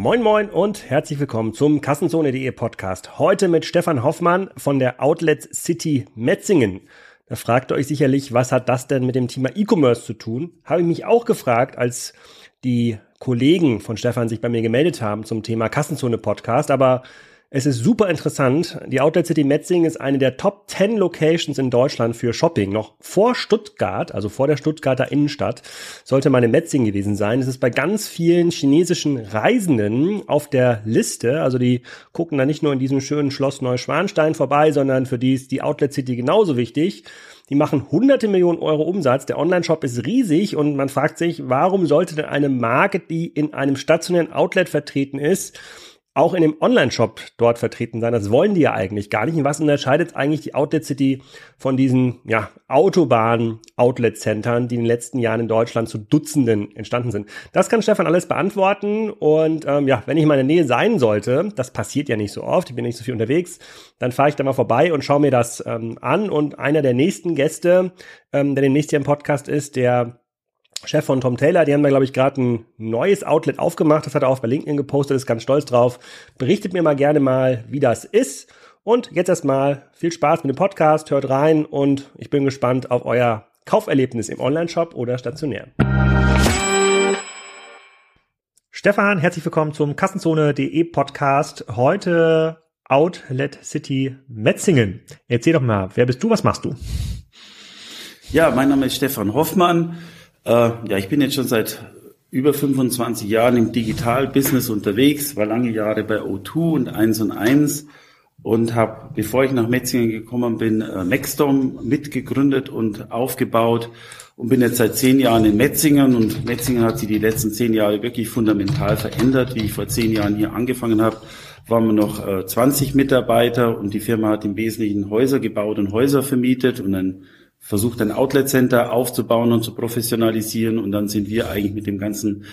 Moin Moin und herzlich willkommen zum Kassenzone.de Podcast. Heute mit Stefan Hoffmann von der Outlet City Metzingen. Da fragt ihr euch sicherlich, was hat das denn mit dem Thema E-Commerce zu tun? Habe ich mich auch gefragt, als die Kollegen von Stefan sich bei mir gemeldet haben zum Thema Kassenzone Podcast. Aber es ist super interessant. Die Outlet City Metzingen ist eine der Top 10 Locations in Deutschland für Shopping. Noch vor Stuttgart, also vor der Stuttgarter Innenstadt, sollte meine Metzingen gewesen sein. Es ist bei ganz vielen chinesischen Reisenden auf der Liste. Also die gucken da nicht nur in diesem schönen Schloss Neuschwanstein vorbei, sondern für die ist die Outlet City genauso wichtig. Die machen hunderte Millionen Euro Umsatz. Der Online-Shop ist riesig und man fragt sich, warum sollte denn eine Marke, die in einem stationären Outlet vertreten ist, auch in dem Online-Shop dort vertreten sein. Das wollen die ja eigentlich gar nicht. Und was unterscheidet eigentlich die Outlet City von diesen ja, Autobahn-Outlet-Centern, die in den letzten Jahren in Deutschland zu Dutzenden entstanden sind? Das kann Stefan alles beantworten. Und ähm, ja, wenn ich mal in der Nähe sein sollte, das passiert ja nicht so oft, ich bin nicht so viel unterwegs, dann fahre ich da mal vorbei und schaue mir das ähm, an. Und einer der nächsten Gäste, ähm, der demnächst hier im Podcast ist, der Chef von Tom Taylor, die haben da, glaube ich, gerade ein neues Outlet aufgemacht. Das hat er auch bei LinkedIn gepostet, ist ganz stolz drauf. Berichtet mir mal gerne mal, wie das ist. Und jetzt erstmal viel Spaß mit dem Podcast, hört rein und ich bin gespannt auf euer Kauferlebnis im Onlineshop oder stationär. Stefan, herzlich willkommen zum Kassenzone.de Podcast. Heute Outlet City Metzingen. Erzähl doch mal, wer bist du, was machst du? Ja, mein Name ist Stefan Hoffmann. Äh, ja, ich bin jetzt schon seit über 25 Jahren im Digital-Business unterwegs, war lange Jahre bei O2 und 1 und 1 und habe, bevor ich nach Metzingen gekommen bin, äh, Maxdom mitgegründet und aufgebaut und bin jetzt seit zehn Jahren in Metzingen und Metzingen hat sich die letzten zehn Jahre wirklich fundamental verändert. Wie ich vor zehn Jahren hier angefangen habe, waren wir noch äh, 20 Mitarbeiter und die Firma hat im Wesentlichen Häuser gebaut und Häuser vermietet und ein versucht ein Outlet Center aufzubauen und zu professionalisieren. Und dann sind wir eigentlich mit dem ganzen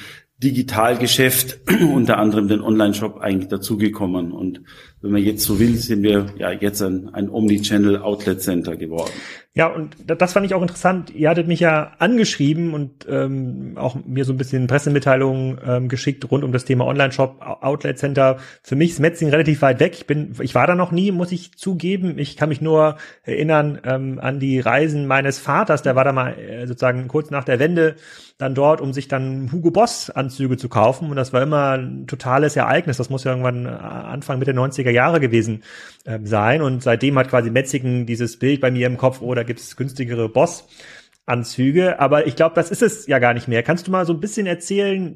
Digitalgeschäft, unter anderem den Online-Shop eigentlich dazugekommen. Und wenn man jetzt so will, sind wir ja jetzt ein, ein Omnichannel Outlet Center geworden. Ja, und das fand ich auch interessant. Ihr hattet mich ja angeschrieben und ähm, auch mir so ein bisschen Pressemitteilungen ähm, geschickt rund um das Thema Online-Shop, Outlet Center. Für mich ist Metzing relativ weit weg. Ich bin, ich war da noch nie, muss ich zugeben. Ich kann mich nur erinnern ähm, an die Reisen meines Vaters. Der war da mal äh, sozusagen kurz nach der Wende dann dort, um sich dann Hugo Boss Anzüge zu kaufen. Und das war immer ein totales Ereignis. Das muss ja irgendwann äh, Anfang Mitte 90er Jahre gewesen äh, sein. Und seitdem hat quasi Metzingen dieses Bild bei mir im Kopf, oder gibt es günstigere Boss-Anzüge. Aber ich glaube, das ist es ja gar nicht mehr. Kannst du mal so ein bisschen erzählen,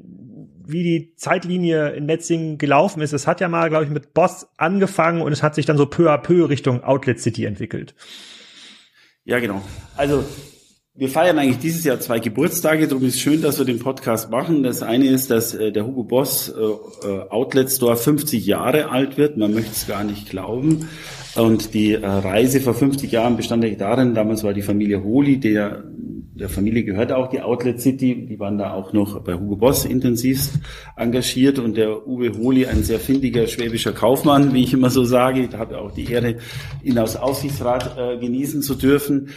wie die Zeitlinie in Metzingen gelaufen ist? Es hat ja mal, glaube ich, mit Boss angefangen und es hat sich dann so peu à peu Richtung Outlet City entwickelt. Ja, genau. Also wir feiern eigentlich dieses Jahr zwei Geburtstage, darum ist es schön, dass wir den Podcast machen. Das eine ist, dass äh, der Hugo Boss äh, äh Outlet Store 50 Jahre alt wird. Man möchte es gar nicht glauben. Und die Reise vor 50 Jahren bestand eigentlich darin, damals war die Familie Holi, der, der Familie gehört auch die Outlet City, die waren da auch noch bei Hugo Boss intensivst engagiert und der Uwe Holi, ein sehr findiger schwäbischer Kaufmann, wie ich immer so sage, da habe ich auch die Ehre, ihn aus Aufsichtsrat äh, genießen zu dürfen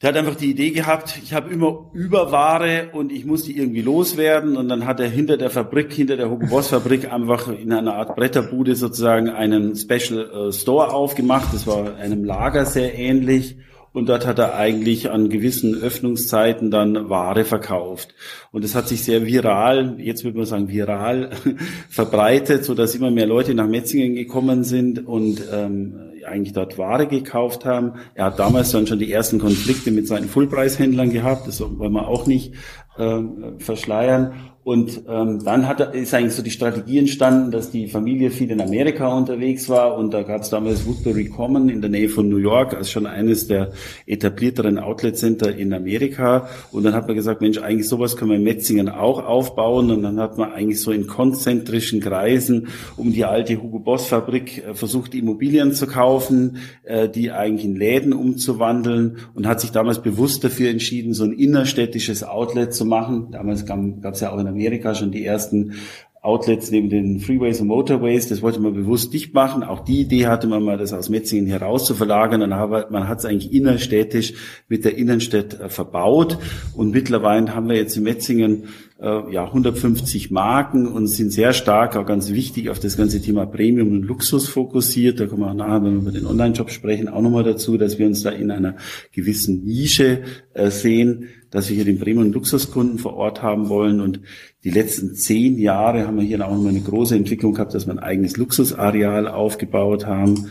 der hat einfach die Idee gehabt, ich habe immer Überware und ich muss die irgendwie loswerden. Und dann hat er hinter der Fabrik, hinter der Hugo Boss Fabrik einfach in einer Art Bretterbude sozusagen einen Special äh, Store aufgemacht. Das war einem Lager sehr ähnlich. Und dort hat er eigentlich an gewissen Öffnungszeiten dann Ware verkauft. Und es hat sich sehr viral, jetzt würde man sagen viral, verbreitet, so dass immer mehr Leute nach Metzingen gekommen sind und ähm, eigentlich dort Ware gekauft haben. Er hat damals dann schon die ersten Konflikte mit seinen Fullpreishändlern gehabt, das wollen wir auch nicht äh, verschleiern. Und ähm, dann hat, ist eigentlich so die Strategie entstanden, dass die Familie viel in Amerika unterwegs war und da gab es damals Woodbury Common in der Nähe von New York als schon eines der etablierteren Outlet Center in Amerika. Und dann hat man gesagt, Mensch, eigentlich sowas können wir in Metzingen auch aufbauen. Und dann hat man eigentlich so in konzentrischen Kreisen um die alte Hugo Boss Fabrik äh, versucht, Immobilien zu kaufen, äh, die eigentlich in Läden umzuwandeln und hat sich damals bewusst dafür entschieden, so ein innerstädtisches Outlet zu machen. Damals gab es ja auch in Amerika schon die ersten Outlets neben den Freeways und Motorways. Das wollte man bewusst dicht machen. Auch die Idee hatte man mal, das aus Metzingen heraus zu verlagern. Und man hat es eigentlich innerstädtisch mit der Innenstadt äh, verbaut. Und mittlerweile haben wir jetzt in Metzingen äh, ja 150 Marken und sind sehr stark, auch ganz wichtig, auf das ganze Thema Premium und Luxus fokussiert. Da kommen wir auch nachher, wenn wir über den Online-Shop sprechen, auch nochmal dazu, dass wir uns da in einer gewissen Nische äh, sehen, dass wir hier den und Luxuskunden vor Ort haben wollen. Und die letzten zehn Jahre haben wir hier auch nochmal eine große Entwicklung gehabt, dass wir ein eigenes Luxusareal aufgebaut haben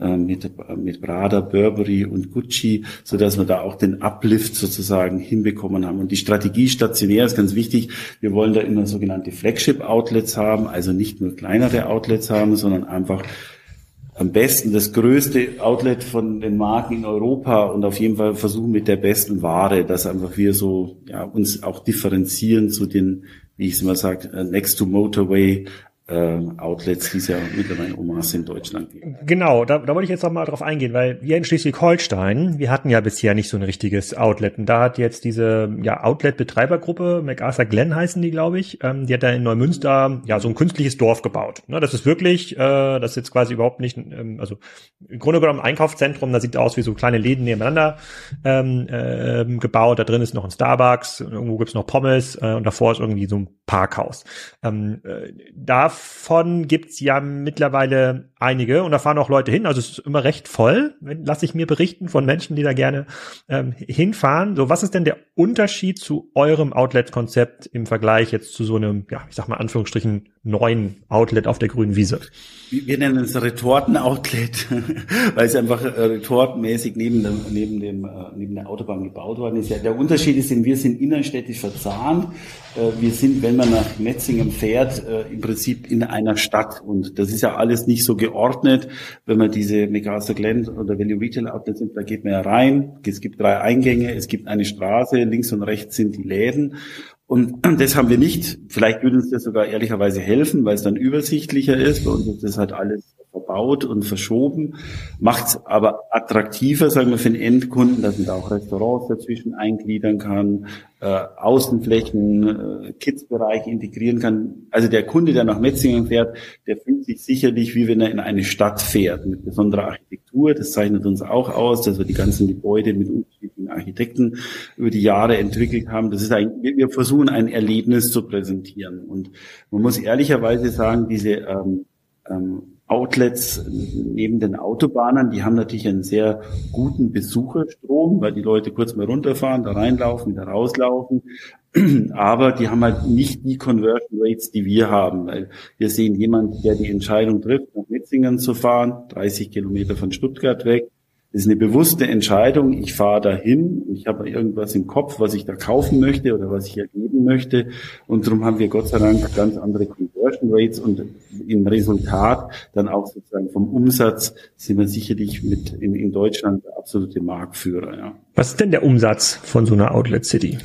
äh, mit, mit Prada, Burberry und Gucci, so dass wir da auch den Uplift sozusagen hinbekommen haben. Und die Strategie stationär ist ganz wichtig. Wir wollen da immer sogenannte Flagship-Outlets haben, also nicht nur kleinere Outlets haben, sondern einfach am besten das größte Outlet von den Marken in Europa und auf jeden Fall versuchen mit der besten Ware, dass einfach wir so ja, uns auch differenzieren zu den, wie ich es immer sage, äh, Next to Motorway äh, Outlets, die es ja mittlerweile masse in Deutschland gibt. Genau, da, da wollte ich jetzt noch mal drauf eingehen, weil wir in Schleswig-Holstein, wir hatten ja bisher nicht so ein richtiges Outlet. Und da hat jetzt diese ja, Outlet-Betreibergruppe, MacArthur Glen heißen die, glaube ich, ähm, die hat da in Neumünster ja so ein künstliches Dorf gebaut. Ne, das ist wirklich, äh, das ist jetzt quasi überhaupt nicht, ähm, also im Grunde genommen ein Einkaufszentrum, da sieht aus wie so kleine Läden nebeneinander ähm, äh, gebaut. Da drin ist noch ein Starbucks, irgendwo gibt's noch Pommes äh, und davor ist irgendwie so ein Parkhaus. Ähm, äh, da davon gibt's ja mittlerweile einige und da fahren auch Leute hin. Also es ist immer recht voll, lasse ich mir berichten von Menschen, die da gerne ähm, hinfahren. So, was ist denn der Unterschied zu eurem Outlet-Konzept im Vergleich jetzt zu so einem, ja, ich sag mal Anführungsstrichen neuen Outlet auf der grünen Wiese? Wir nennen es Retorten-Outlet, weil es einfach äh, retortenmäßig neben, dem, neben, dem, äh, neben der Autobahn gebaut worden ist. Ja, der Unterschied ist, wir sind innerstädtisch verzahnt. Äh, wir sind, wenn man nach Metzingen fährt, im Prinzip in einer Stadt. Und das ist ja alles nicht so geordnet. Wenn man diese McArthur Glen oder Value Retail Outlets sind, da geht man ja rein. Es gibt drei Eingänge, es gibt eine Straße, links und rechts sind die Läden. Und das haben wir nicht. Vielleicht würde uns das sogar ehrlicherweise helfen, weil es dann übersichtlicher ist. und das halt alles verbaut und verschoben. Macht es aber attraktiver, sagen wir, für den Endkunden, dass man da auch Restaurants dazwischen eingliedern kann, äh, Außenflächen, äh, Kids-Bereich integrieren kann. Also der Kunde, der nach Metzingen fährt, der fühlt sich sicherlich, wie wenn er in eine Stadt fährt, mit besonderer Architektur. Das zeichnet uns auch aus, dass wir die ganzen Gebäude mit unterschiedlichen Architekten über die Jahre entwickelt haben. Das ist ein, wir versuchen ein Erlebnis zu präsentieren. Und man muss ehrlicherweise sagen, diese ähm, ähm, Outlets neben den Autobahnen, die haben natürlich einen sehr guten Besucherstrom, weil die Leute kurz mal runterfahren, da reinlaufen, wieder rauslaufen. Aber die haben halt nicht die Conversion Rates, die wir haben, weil wir sehen jemand, der die Entscheidung trifft, nach Metzingen zu fahren, 30 Kilometer von Stuttgart weg, das ist eine bewusste Entscheidung. Ich fahre dahin ich habe irgendwas im Kopf, was ich da kaufen möchte oder was ich erleben möchte. Und darum haben wir Gott sei Dank ganz andere Conversion Rates und im Resultat dann auch sozusagen vom Umsatz sind wir sicherlich mit in, in Deutschland absolute Marktführer. Ja. Was ist denn der Umsatz von so einer Outlet City?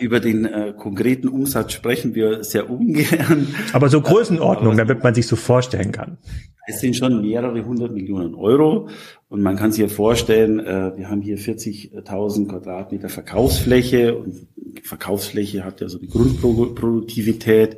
Über den äh, konkreten Umsatz sprechen wir sehr ungern. Aber so Größenordnung, damit man sich so vorstellen kann. Es sind schon mehrere hundert Millionen Euro und man kann sich ja vorstellen, äh, wir haben hier 40.000 Quadratmeter Verkaufsfläche und Verkaufsfläche hat ja so die Grundproduktivität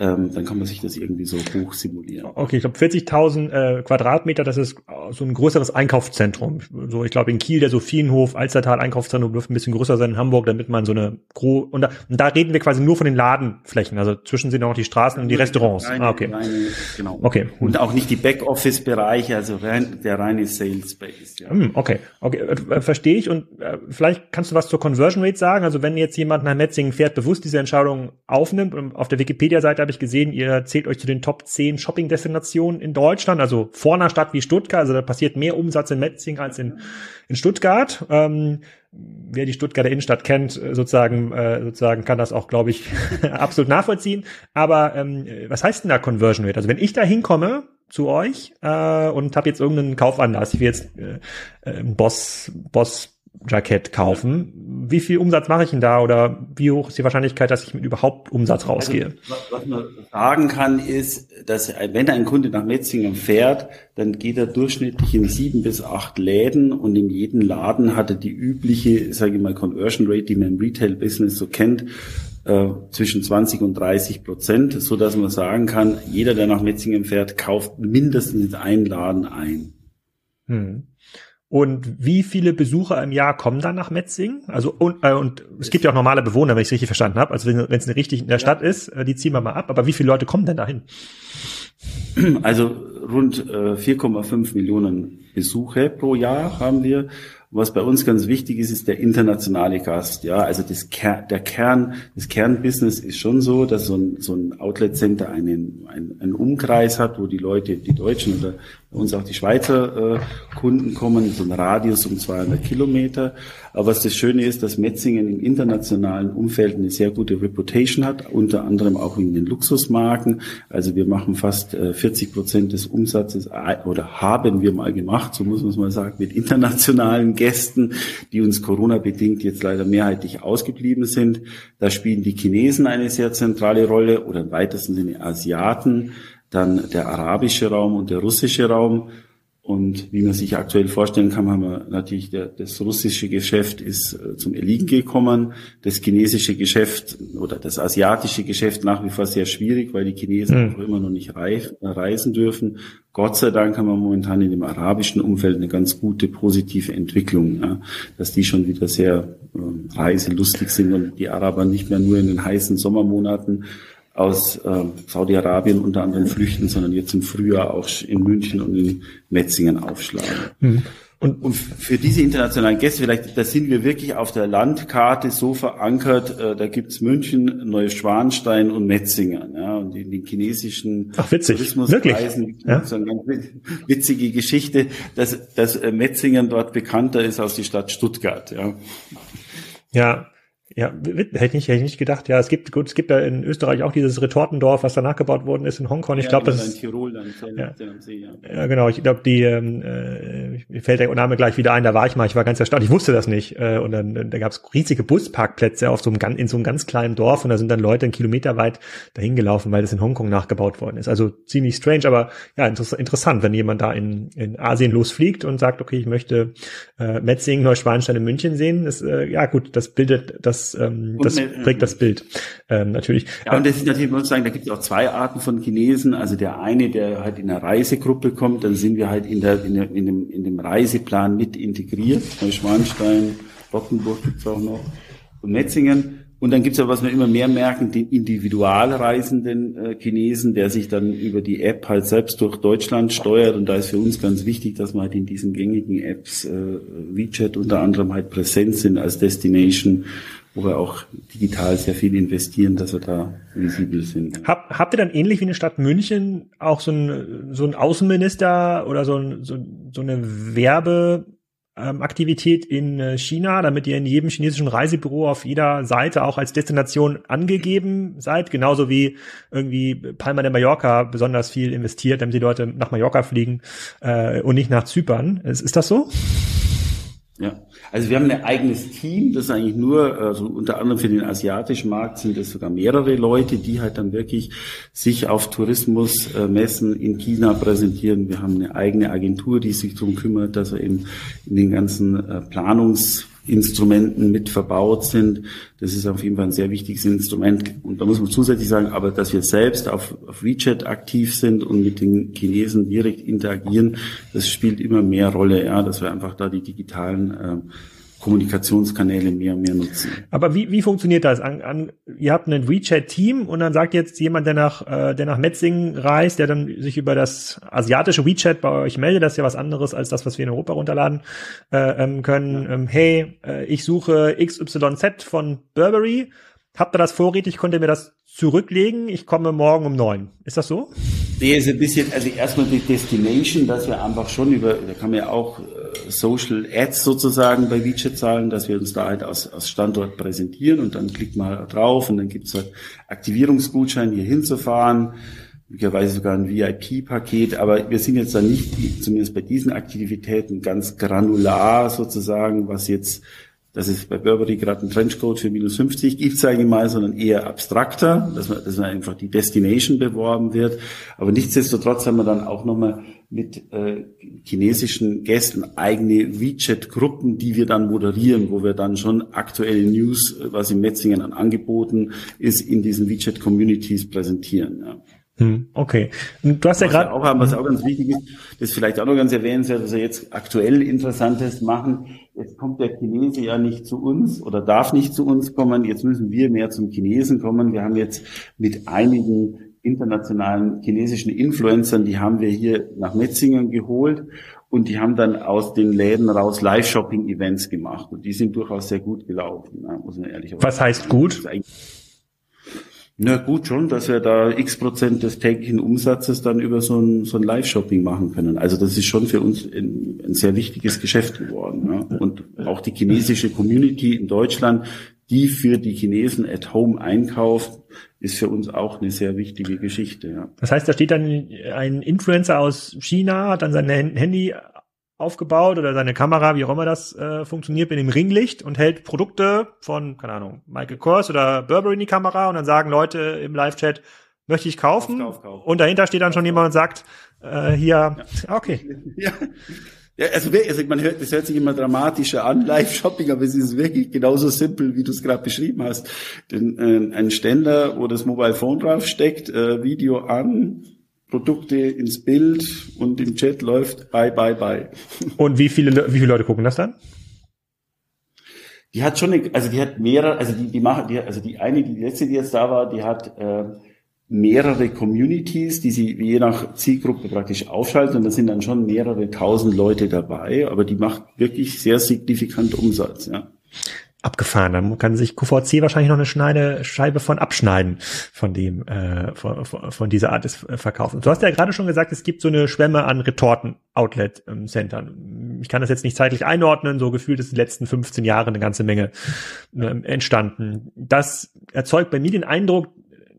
ähm, dann kann man sich das irgendwie so hoch simulieren. Okay, ich glaube 40.000 äh, Quadratmeter, das ist so ein größeres Einkaufszentrum. So, ich glaube in Kiel der Sophienhof, Alstertal Einkaufszentrum dürfte ein bisschen größer sein in Hamburg, damit man so eine gro und da, und da reden wir quasi nur von den Ladenflächen, also zwischen sind auch die Straßen und die Restaurants. Reine, ah, okay. Reine, genau. Okay. Und auch nicht die Backoffice-Bereiche, also rein, der reine Sales Space. Ja. Hm, okay, okay, äh, äh, verstehe ich. Und äh, vielleicht kannst du was zur Conversion Rate sagen. Also wenn jetzt jemand nach Metzingen fährt, bewusst diese Entscheidung aufnimmt und auf der Wikipedia-Seite habe ich gesehen, ihr zählt euch zu den Top 10 Shopping-Destinationen in Deutschland, also vor einer Stadt wie Stuttgart. Also da passiert mehr Umsatz in Metzing als in, in Stuttgart. Ähm, wer die Stuttgarter Innenstadt kennt, äh, sozusagen, äh, sozusagen kann das auch, glaube ich, absolut nachvollziehen. Aber ähm, was heißt denn da Conversion Rate? Also wenn ich da hinkomme zu euch äh, und habe jetzt irgendeinen Kaufanlass, ich will jetzt äh, äh, Boss, Boss Jackett kaufen. Wie viel Umsatz mache ich denn da oder wie hoch ist die Wahrscheinlichkeit, dass ich mit überhaupt Umsatz also, rausgehe? Also, was man sagen kann, ist, dass wenn ein Kunde nach Metzingen fährt, dann geht er durchschnittlich in sieben bis acht Läden und in jedem Laden hat er die übliche, sage ich mal, Conversion Rate, die man im Retail-Business so kennt, äh, zwischen 20 und 30 Prozent, so dass man sagen kann, jeder, der nach Metzingen fährt, kauft mindestens einen Laden ein. Hm. Und wie viele Besucher im Jahr kommen dann nach Metzingen? Also und, äh, und es gibt ja auch normale Bewohner, wenn ich es richtig verstanden habe. Also wenn es eine richtig in der Stadt ist, äh, die ziehen wir mal ab. Aber wie viele Leute kommen denn dahin? Also rund äh, 4,5 Millionen Besuche pro Jahr haben wir was bei uns ganz wichtig ist, ist der internationale Gast. Ja, also das Ker der Kern, das Kernbusiness ist schon so, dass so ein, so ein Outlet Center einen, einen, einen Umkreis hat, wo die Leute, die Deutschen oder bei uns auch die Schweizer äh, Kunden kommen, so ein Radius um 200 Kilometer. Aber was das Schöne ist, dass Metzingen im internationalen Umfeld eine sehr gute Reputation hat, unter anderem auch in den Luxusmarken. Also wir machen fast äh, 40 Prozent des Umsatzes äh, oder haben wir mal gemacht, so muss man es mal sagen, mit internationalen Gästen, die uns Corona-bedingt jetzt leider mehrheitlich ausgeblieben sind. Da spielen die Chinesen eine sehr zentrale Rolle oder im weitesten Sinne Asiaten dann der arabische Raum und der russische Raum. Und wie man sich aktuell vorstellen kann, haben wir natürlich der, das russische Geschäft ist äh, zum Erliegen gekommen. Das chinesische Geschäft oder das asiatische Geschäft nach wie vor sehr schwierig, weil die Chinesen mhm. immer noch nicht reif, reisen dürfen. Gott sei Dank haben wir momentan in dem arabischen Umfeld eine ganz gute positive Entwicklung, ja, dass die schon wieder sehr äh, reiselustig sind und die Araber nicht mehr nur in den heißen Sommermonaten aus äh, Saudi-Arabien unter anderem flüchten, sondern jetzt im Frühjahr auch in München und in Metzingen aufschlagen. Mhm. Und, und für diese internationalen Gäste, vielleicht, da sind wir wirklich auf der Landkarte so verankert, äh, da gibt's München, Neuschwanstein und Metzingen. Ja, und in den chinesischen Ach, witzig. Tourismuspreisen ja? so eine ganz witzige Geschichte, dass, dass äh, Metzingen dort bekannter ist als die Stadt Stuttgart. Ja. Ja, ja, hätte ich, nicht, hätte ich nicht gedacht. Ja, es gibt, gut, es gibt ja in Österreich auch dieses Retortendorf, was danach gebaut worden ist in Hongkong. Ich ja, glaube, das ist. Tirol dann, ja. See, ja. ja, genau. Ich glaube, die, ähm, äh, mir fällt der Name gleich wieder ein, da war ich mal, ich war ganz erstaunt, ich wusste das nicht. Äh, und dann, da gab es riesige Busparkplätze auf so einem, in so einem ganz kleinen Dorf und da sind dann Leute einen Kilometer weit dahin gelaufen, weil das in Hongkong nachgebaut worden ist. Also ziemlich strange, aber ja, interessant, wenn jemand da in, in Asien losfliegt und sagt, okay, ich möchte äh, Metzingen, Neuschwanstein in München sehen. Das, äh, ja gut, das bildet das das, ähm, das und, prägt das Bild ähm, natürlich. Ja, und das ist natürlich, muss ich sagen, da gibt es auch zwei Arten von Chinesen. Also der eine, der halt in einer Reisegruppe kommt, dann sind wir halt in, der, in, der, in, dem, in dem Reiseplan mit integriert. Neuschwanstein, Rottenburg gibt's auch noch und Metzingen. Und dann gibt's aber, was wir immer mehr merken, den individualreisenden äh, Chinesen, der sich dann über die App halt selbst durch Deutschland steuert. Und da ist für uns ganz wichtig, dass wir halt in diesen gängigen Apps, äh, WeChat unter anderem halt präsent sind als Destination, wo wir auch digital sehr viel investieren, dass wir da visibel sind. Hab, habt ihr dann ähnlich wie eine Stadt München auch so ein, so ein Außenminister oder so, ein, so, so eine Werbe ähm, Aktivität in äh, China, damit ihr in jedem chinesischen Reisebüro auf jeder Seite auch als Destination angegeben seid, genauso wie irgendwie Palma de Mallorca besonders viel investiert, damit die Leute nach Mallorca fliegen äh, und nicht nach Zypern. Ist, ist das so? Ja, also wir haben ein eigenes Team, das eigentlich nur, also unter anderem für den asiatischen Markt sind es sogar mehrere Leute, die halt dann wirklich sich auf Tourismusmessen in China präsentieren. Wir haben eine eigene Agentur, die sich darum kümmert, dass wir eben in den ganzen äh, Planungs Instrumenten mit verbaut sind. Das ist auf jeden Fall ein sehr wichtiges Instrument. Und da muss man zusätzlich sagen, aber dass wir selbst auf, auf WeChat aktiv sind und mit den Chinesen direkt interagieren, das spielt immer mehr Rolle, ja, dass wir einfach da die digitalen äh, Kommunikationskanäle mehr und mehr nutzen. Aber wie, wie funktioniert das? An, an, ihr habt ein WeChat-Team und dann sagt jetzt jemand, der nach, äh, der nach Metzingen reist, der dann sich über das asiatische WeChat bei euch meldet, das ist ja was anderes als das, was wir in Europa runterladen äh, ähm, können. Ähm, hey, äh, ich suche XYZ von Burberry. Habt ihr das vorrätig? Könnt ihr mir das zurücklegen? Ich komme morgen um neun. Ist das so? Nee, ist ein bisschen, also erstmal die Destination, dass wir einfach schon über, da kann man ja auch äh, Social Ads sozusagen bei WeChat zahlen, dass wir uns da halt aus, aus Standort präsentieren und dann klickt man halt drauf und dann gibt's halt Aktivierungsgutschein hier hinzufahren, möglicherweise sogar ein VIP-Paket, aber wir sind jetzt da nicht, zumindest bei diesen Aktivitäten, ganz granular sozusagen, was jetzt dass es bei Burberry gerade einen Trenchcoat für minus 50 gibt, sage ich mal, sondern eher abstrakter, dass man, dass man einfach die Destination beworben wird. Aber nichtsdestotrotz haben wir dann auch nochmal mit äh, chinesischen Gästen eigene WeChat-Gruppen, die wir dann moderieren, wo wir dann schon aktuelle News, was in Metzingen an Angeboten ist, in diesen WeChat-Communities präsentieren. Ja. Hm, okay. Du hast ja gerade auch haben, was auch ganz wichtig ist, das vielleicht auch noch ganz erwähnenswert, was wir jetzt aktuell Interessantes machen. Jetzt kommt der Chinese ja nicht zu uns oder darf nicht zu uns kommen. Jetzt müssen wir mehr zum Chinesen kommen. Wir haben jetzt mit einigen internationalen chinesischen Influencern, die haben wir hier nach Metzingen geholt und die haben dann aus den Läden raus Live-Shopping-Events gemacht und die sind durchaus sehr gut gelaufen, muss man ehrlich sagen. Was heißt gut? Na gut, schon, dass wir da x Prozent des täglichen Umsatzes dann über so ein, so ein Live-Shopping machen können. Also das ist schon für uns ein, ein sehr wichtiges Geschäft geworden. Ja. Und auch die chinesische Community in Deutschland, die für die Chinesen at home einkauft, ist für uns auch eine sehr wichtige Geschichte. Ja. Das heißt, da steht dann ein Influencer aus China, hat dann sein Handy aufgebaut oder seine Kamera, wie auch immer das äh, funktioniert, mit dem Ringlicht und hält Produkte von, keine Ahnung, Michael Kors oder Burberry in die Kamera und dann sagen Leute im Live-Chat, möchte ich kaufen? Kauf, kauf, kauf. Und dahinter steht dann schon jemand und sagt, äh, hier, ja. okay. Ja. Ja, also, also man hört, das hört sich immer dramatischer an, Live-Shopping, aber es ist wirklich genauso simpel, wie du es gerade beschrieben hast. Denn äh, ein Ständer, wo das Mobile Phone draufsteckt, äh, Video an, Produkte ins Bild und im Chat läuft bye, bye, bye. Und wie viele, wie viele Leute gucken das dann? Die hat schon, eine, also die hat mehrere, also die, die machen, die, also die eine, die letzte, die jetzt da war, die hat äh, mehrere Communities, die sie je nach Zielgruppe praktisch aufschalten und da sind dann schon mehrere tausend Leute dabei, aber die macht wirklich sehr signifikant Umsatz, ja abgefahren. Dann kann sich QVC wahrscheinlich noch eine Schneide, Scheibe von abschneiden von dem, äh, von, von dieser Art des Verkaufs. Und du hast ja gerade schon gesagt, es gibt so eine Schwemme an Retorten-Outlet-Centern. Ich kann das jetzt nicht zeitlich einordnen, so gefühlt ist in den letzten 15 Jahren eine ganze Menge äh, entstanden. Das erzeugt bei mir den Eindruck,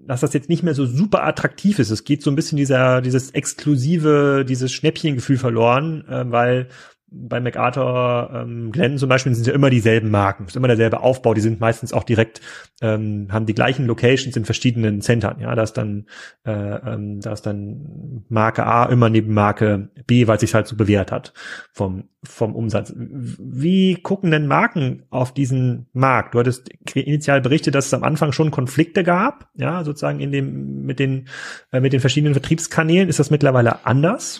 dass das jetzt nicht mehr so super attraktiv ist. Es geht so ein bisschen dieser, dieses exklusive, dieses Schnäppchengefühl verloren, äh, weil bei MacArthur, ähm, Glenn zum Beispiel sind ja immer dieselben Marken, ist immer derselbe Aufbau, die sind meistens auch direkt, ähm, haben die gleichen Locations in verschiedenen Centern, ja, da ist dann, äh, ähm, da ist dann Marke A immer neben Marke B, weil sich halt so bewährt hat vom, vom Umsatz. Wie gucken denn Marken auf diesen Markt? Du hattest initial berichtet, dass es am Anfang schon Konflikte gab, ja, sozusagen in dem, mit den, äh, mit den verschiedenen Vertriebskanälen. Ist das mittlerweile anders?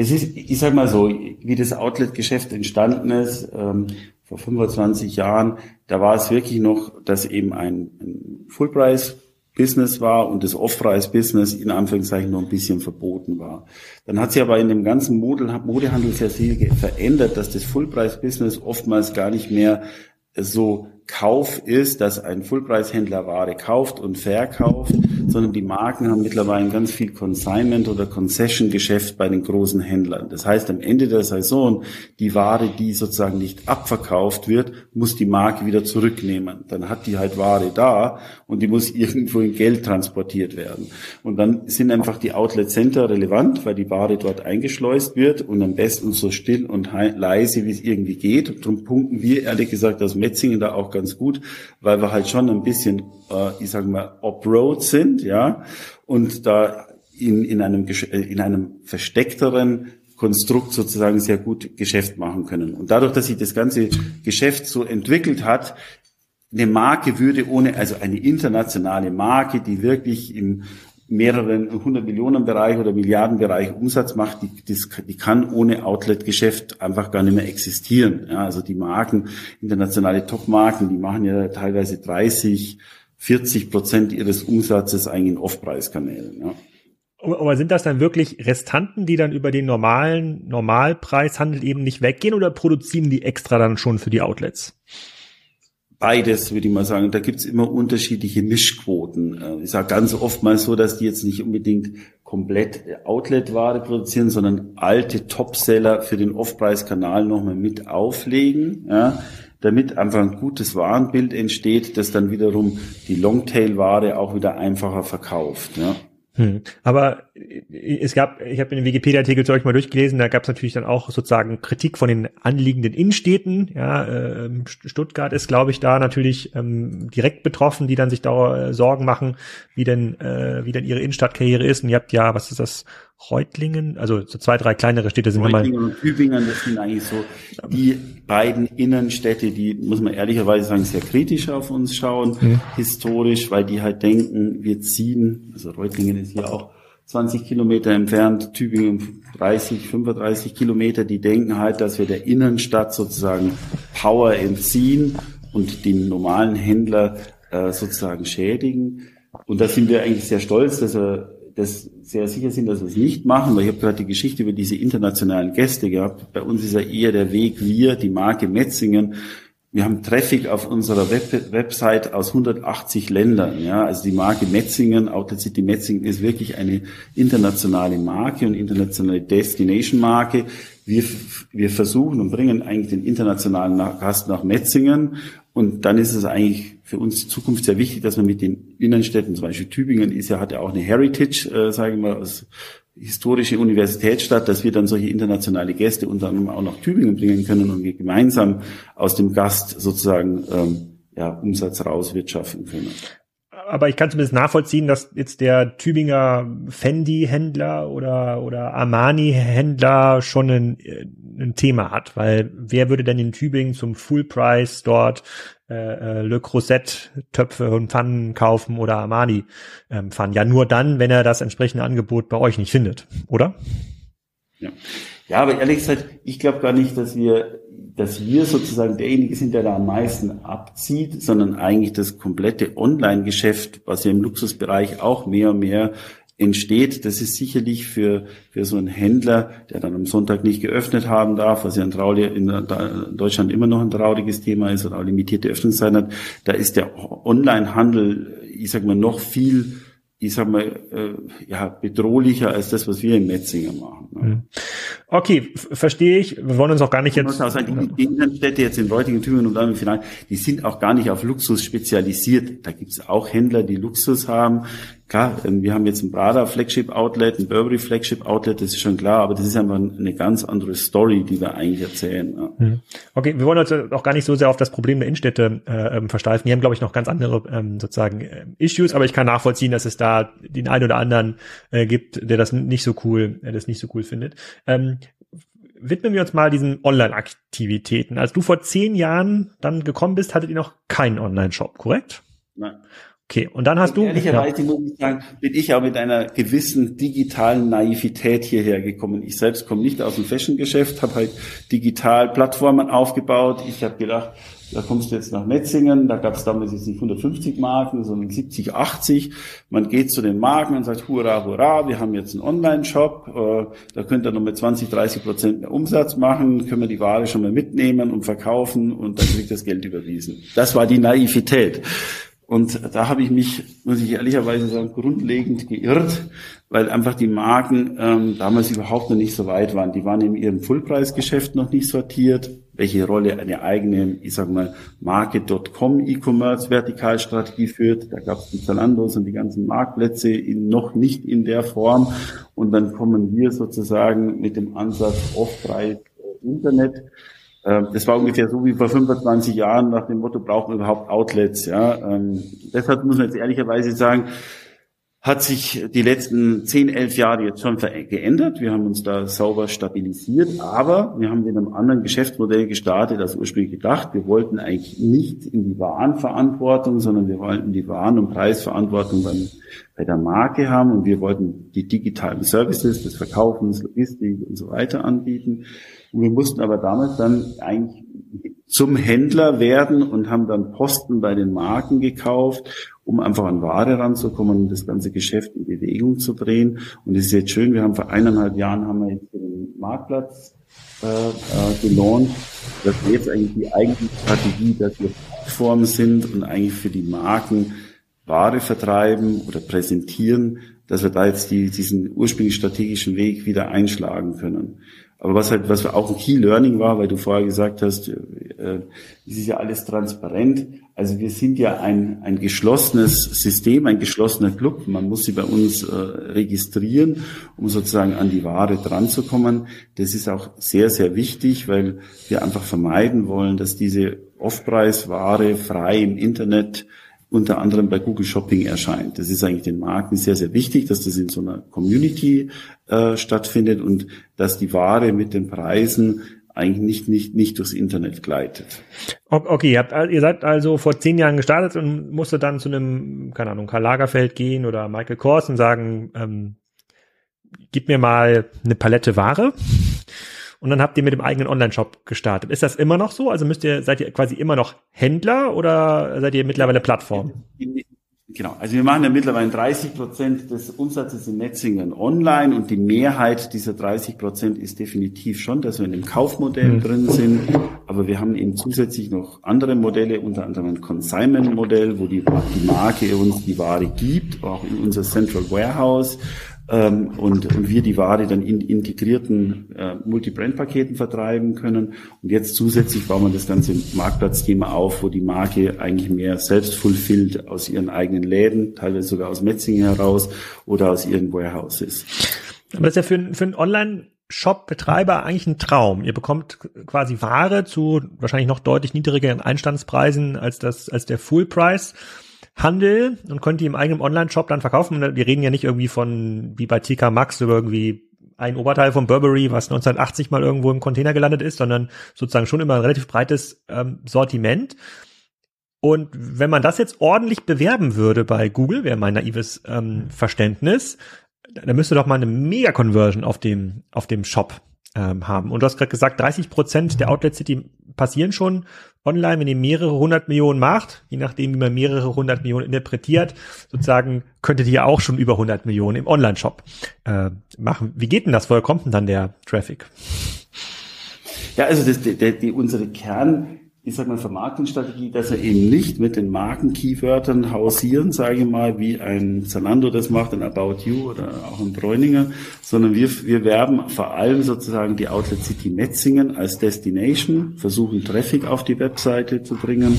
Es ist, ich sag mal so, wie das Outlet-Geschäft entstanden ist, ähm, vor 25 Jahren, da war es wirklich noch, dass eben ein, ein Full-Price-Business war und das Off-Price-Business in Anführungszeichen noch ein bisschen verboten war. Dann hat sich aber in dem ganzen Modehandel sehr viel verändert, dass das Full-Price-Business oftmals gar nicht mehr so Kauf ist, dass ein Fullpreishändler Ware kauft und verkauft, sondern die Marken haben mittlerweile ganz viel Consignment oder Concession-Geschäft bei den großen Händlern. Das heißt, am Ende der Saison, die Ware, die sozusagen nicht abverkauft wird, muss die Marke wieder zurücknehmen. Dann hat die halt Ware da und die muss irgendwo in Geld transportiert werden. Und dann sind einfach die Outlet Center relevant, weil die Ware dort eingeschleust wird und am besten so still und leise, wie es irgendwie geht. Darum punkten wir ehrlich gesagt aus Metzingen da auch ganz gut, weil wir halt schon ein bisschen, äh, ich sage mal, off-road sind, ja, und da in, in, einem, äh, in einem versteckteren Konstrukt sozusagen sehr gut Geschäft machen können. Und dadurch, dass sich das ganze Geschäft so entwickelt hat, eine Marke würde ohne, also eine internationale Marke, die wirklich im mehreren hundert Millionen Bereich oder Milliarden Bereich Umsatz macht, die, die kann ohne Outlet-Geschäft einfach gar nicht mehr existieren. Ja, also die Marken, internationale Top-Marken, die machen ja teilweise 30, 40 Prozent ihres Umsatzes eigentlich in Off-Preis-Kanälen. Ja. Aber sind das dann wirklich Restanten, die dann über den normalen Normalpreishandel eben nicht weggehen oder produzieren die extra dann schon für die Outlets? Beides, würde ich mal sagen. Da gibt's immer unterschiedliche Mischquoten. Äh, ich sage ganz oft mal so, dass die jetzt nicht unbedingt komplett Outlet-Ware produzieren, sondern alte Topseller für den Off-Preis-Kanal nochmal mit auflegen, ja, damit einfach ein gutes Warenbild entsteht, das dann wiederum die Longtail-Ware auch wieder einfacher verkauft. Ja. Hm. Aber äh, es gab, ich habe den Wikipedia-Artikel zu euch mal durchgelesen, da gab es natürlich dann auch sozusagen Kritik von den anliegenden Innenstädten. Ja, äh, Stuttgart ist, glaube ich, da natürlich ähm, direkt betroffen, die dann sich da äh, Sorgen machen, wie denn, äh, wie denn ihre Innenstadtkarriere ist. Und ihr habt ja, was ist das, Reutlingen, also so zwei, drei kleinere Städte sind Reutlingen nochmal. und Tübingen, das sind eigentlich so die beiden Innenstädte, die, muss man ehrlicherweise sagen, sehr kritisch auf uns schauen, mhm. historisch, weil die halt denken, wir ziehen, also Reutlingen ist hier auch 20 Kilometer entfernt, Tübingen 30, 35 Kilometer, die denken halt, dass wir der Innenstadt sozusagen Power entziehen und den normalen Händler äh, sozusagen schädigen. Und da sind wir eigentlich sehr stolz, dass wir das sehr sicher sind, dass wir es nicht machen, weil ich habe gerade die Geschichte über diese internationalen Gäste gehabt. Bei uns ist ja eher der Weg, wir, die Marke Metzingen, wir haben Traffic auf unserer Web Website aus 180 Ländern. Ja, also die Marke Metzingen, Outlet City Metzingen ist wirklich eine internationale Marke und internationale Destination-Marke. Wir, wir versuchen und bringen eigentlich den internationalen Gast nach Metzingen. Und dann ist es eigentlich für uns Zukunft sehr wichtig, dass wir mit den Innenstädten, zum Beispiel Tübingen ist ja, hat ja auch eine Heritage, äh, sage ich mal, aus historische Universitätsstadt, dass wir dann solche internationale Gäste unter anderem auch nach Tübingen bringen können und wir gemeinsam aus dem Gast sozusagen ähm, ja, Umsatz rauswirtschaften können. Aber ich kann zumindest nachvollziehen, dass jetzt der Tübinger Fendi-Händler oder, oder Armani-Händler schon ein, ein Thema hat, weil wer würde denn in Tübingen zum Full Price dort äh, äh, Le Creuset Töpfe und Pfannen kaufen oder Armani ähm, Pfannen. Ja, nur dann, wenn er das entsprechende Angebot bei euch nicht findet, oder? Ja, ja aber ehrlich gesagt, ich glaube gar nicht, dass wir, dass wir sozusagen derjenige sind, der da am meisten abzieht, sondern eigentlich das komplette Online-Geschäft, was ja im Luxusbereich auch mehr und mehr entsteht, das ist sicherlich für, für so einen Händler, der dann am Sonntag nicht geöffnet haben darf, was ja in, Trauli, in Deutschland immer noch ein trauriges Thema ist oder auch limitierte Öffnungszeiten hat, da ist der Onlinehandel, ich sag mal, noch viel ich sag mal, äh, ja, bedrohlicher als das, was wir in Metzinger machen. Ne? Mhm. Okay, verstehe ich. Wir wollen uns auch gar nicht jetzt. Auch sagen, die, Innenstädte jetzt in Reutingen, Tübingen und dann im Finale, die sind auch gar nicht auf Luxus spezialisiert. Da gibt es auch Händler, die Luxus haben. Klar, ähm, wir haben jetzt ein Prada Flagship Outlet, ein Burberry Flagship Outlet, das ist schon klar, aber das ist einfach eine ganz andere Story, die wir eigentlich erzählen. Mhm. Okay, wir wollen uns auch gar nicht so sehr auf das Problem der Innenstädte äh, ähm, versteifen. Die haben, glaube ich, noch ganz andere ähm, sozusagen äh, Issues, aber ich kann nachvollziehen, dass es da den einen oder anderen äh, gibt, der das nicht so cool, der das nicht so cool findet. Ähm, widmen wir uns mal diesen Online-Aktivitäten. Als du vor zehn Jahren dann gekommen bist, hattet ihr noch keinen Online-Shop, korrekt? Nein. Okay, und dann hast du. Ehrlicherweise ja. muss ich sagen, bin ich auch mit einer gewissen digitalen Naivität hierher gekommen. Ich selbst komme nicht aus dem Fashion-Geschäft, habe halt digital Plattformen aufgebaut. Ich habe gedacht, da kommst du jetzt nach Metzingen, da gab es damals jetzt nicht 150 Marken, sondern 70, 80. Man geht zu den Marken und sagt, hurra, hurra, wir haben jetzt einen Online-Shop, äh, da könnt ihr noch mit 20, 30 Prozent mehr Umsatz machen, können wir die Ware schon mal mitnehmen und verkaufen und dann kriegt das Geld überwiesen. Das war die Naivität. Und da habe ich mich, muss ich ehrlicherweise sagen, grundlegend geirrt, weil einfach die Marken ähm, damals überhaupt noch nicht so weit waren. Die waren in ihrem Fullpreisgeschäft noch nicht sortiert. Welche Rolle eine eigene, ich sage mal, Marke.com E-Commerce Vertikalstrategie führt. Da gab es die Zalandos und die ganzen Marktplätze in, noch nicht in der Form. Und dann kommen wir sozusagen mit dem Ansatz Off-Preis Internet das war ungefähr so wie vor 25 Jahren nach dem Motto, brauchen wir überhaupt Outlets. Ja? Ähm, deshalb muss man jetzt ehrlicherweise sagen, hat sich die letzten 10, 11 Jahre jetzt schon geändert. Wir haben uns da sauber stabilisiert, aber wir haben mit einem anderen Geschäftsmodell gestartet als ursprünglich gedacht. Wir wollten eigentlich nicht in die Warenverantwortung, sondern wir wollten die Waren- und Preisverantwortung beim, bei der Marke haben und wir wollten die digitalen Services des Verkaufens, Logistik und so weiter anbieten. Und wir mussten aber damals dann eigentlich zum Händler werden und haben dann Posten bei den Marken gekauft, um einfach an Ware ranzukommen und das ganze Geschäft in Bewegung zu drehen. Und es ist jetzt schön, wir haben vor eineinhalb Jahren haben wir jetzt den Marktplatz äh, äh, gelauncht. Das ist jetzt eigentlich die eigentliche Strategie, dass wir Plattform sind und eigentlich für die Marken Ware vertreiben oder präsentieren, dass wir da jetzt die, diesen ursprünglich strategischen Weg wieder einschlagen können. Aber was halt, was auch ein Key Learning war, weil du vorher gesagt hast, äh, es ist ja alles transparent. Also wir sind ja ein, ein geschlossenes System, ein geschlossener Club. Man muss sie bei uns äh, registrieren, um sozusagen an die Ware dranzukommen. Das ist auch sehr, sehr wichtig, weil wir einfach vermeiden wollen, dass diese Off-Preis-Ware frei im Internet unter anderem bei Google Shopping erscheint. Das ist eigentlich den Marken sehr, sehr wichtig, dass das in so einer Community äh, stattfindet und dass die Ware mit den Preisen eigentlich nicht, nicht, nicht durchs Internet gleitet. Okay, ihr, habt, ihr seid also vor zehn Jahren gestartet und musstet dann zu einem, keine Ahnung, Karl Lagerfeld gehen oder Michael Kors und sagen, ähm, gib mir mal eine Palette Ware. Und dann habt ihr mit dem eigenen Online-Shop gestartet. Ist das immer noch so? Also müsst ihr, seid ihr quasi immer noch Händler oder seid ihr mittlerweile Plattform? Genau, also wir machen ja mittlerweile 30 Prozent des Umsatzes in Netzingen online und die Mehrheit dieser 30 Prozent ist definitiv schon, dass wir in dem Kaufmodell mhm. drin sind, aber wir haben eben zusätzlich noch andere Modelle, unter anderem ein Consignment-Modell, wo die, die Marke uns die Ware gibt, auch in unser Central Warehouse ähm, und, und wir die Ware dann in integrierten äh, Multi-Brand-Paketen vertreiben können. Und jetzt zusätzlich bauen wir das ganze Marktplatzthema auf, wo die Marke eigentlich mehr selbst fulfillt aus ihren eigenen Läden, teilweise sogar aus Metzingen heraus oder aus ihren Warehouses. Aber das ist ja für, für einen Online- Shop-Betreiber eigentlich ein Traum. Ihr bekommt quasi Ware zu wahrscheinlich noch deutlich niedrigeren Einstandspreisen als das, als der Full Price. Handel und konnte die im eigenen Online-Shop dann verkaufen. Wir reden ja nicht irgendwie von, wie bei TK Maxx über irgendwie ein Oberteil von Burberry, was 1980 mal irgendwo im Container gelandet ist, sondern sozusagen schon immer ein relativ breites ähm, Sortiment. Und wenn man das jetzt ordentlich bewerben würde bei Google, wäre mein naives ähm, Verständnis, dann müsste doch mal eine Mega-Conversion auf dem, auf dem Shop ähm, haben. Und du hast gerade gesagt, 30 Prozent der Outlets, die passieren schon online, wenn ihr mehrere hundert Millionen macht, je nachdem, wie man mehrere hundert Millionen interpretiert, sozusagen könntet ihr auch schon über 100 Millionen im Online-Shop äh, machen. Wie geht denn das? Woher kommt denn dann der Traffic? Ja, also das, die, die, unsere Kern ich sag mal, Vermarktungsstrategie, dass er eben nicht mit den Marken-Keywörtern hausieren, sage ich mal, wie ein Zalando das macht, ein About You oder auch ein Bräuninger, sondern wir, wir werben vor allem sozusagen die Outlet City Metzingen als Destination, versuchen Traffic auf die Webseite zu bringen.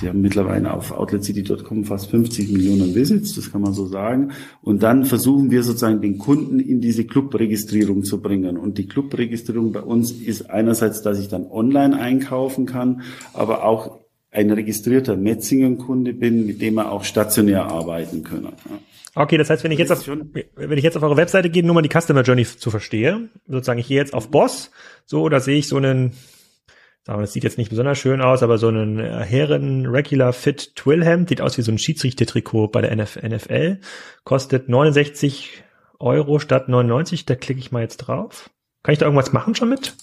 Sie haben mittlerweile auf outletcity.com fast 50 Millionen Visits, das kann man so sagen. Und dann versuchen wir sozusagen den Kunden in diese Clubregistrierung zu bringen. Und die Clubregistrierung bei uns ist einerseits, dass ich dann online einkaufen kann, aber auch ein registrierter Metzingen-Kunde bin, mit dem er auch stationär arbeiten können. Okay, das heißt, wenn ich jetzt auf, wenn ich jetzt auf eure Webseite gehe, nur mal die Customer Journey zu verstehe, sozusagen ich gehe jetzt auf Boss, so, da sehe ich so einen, wir, das sieht jetzt nicht besonders schön aus, aber so einen äh, Herren Regular Fit Twillhemd, sieht aus wie so ein Schiedsrichtertrikot bei der NFL, kostet 69 Euro statt 99, da klicke ich mal jetzt drauf. Kann ich da irgendwas machen schon mit?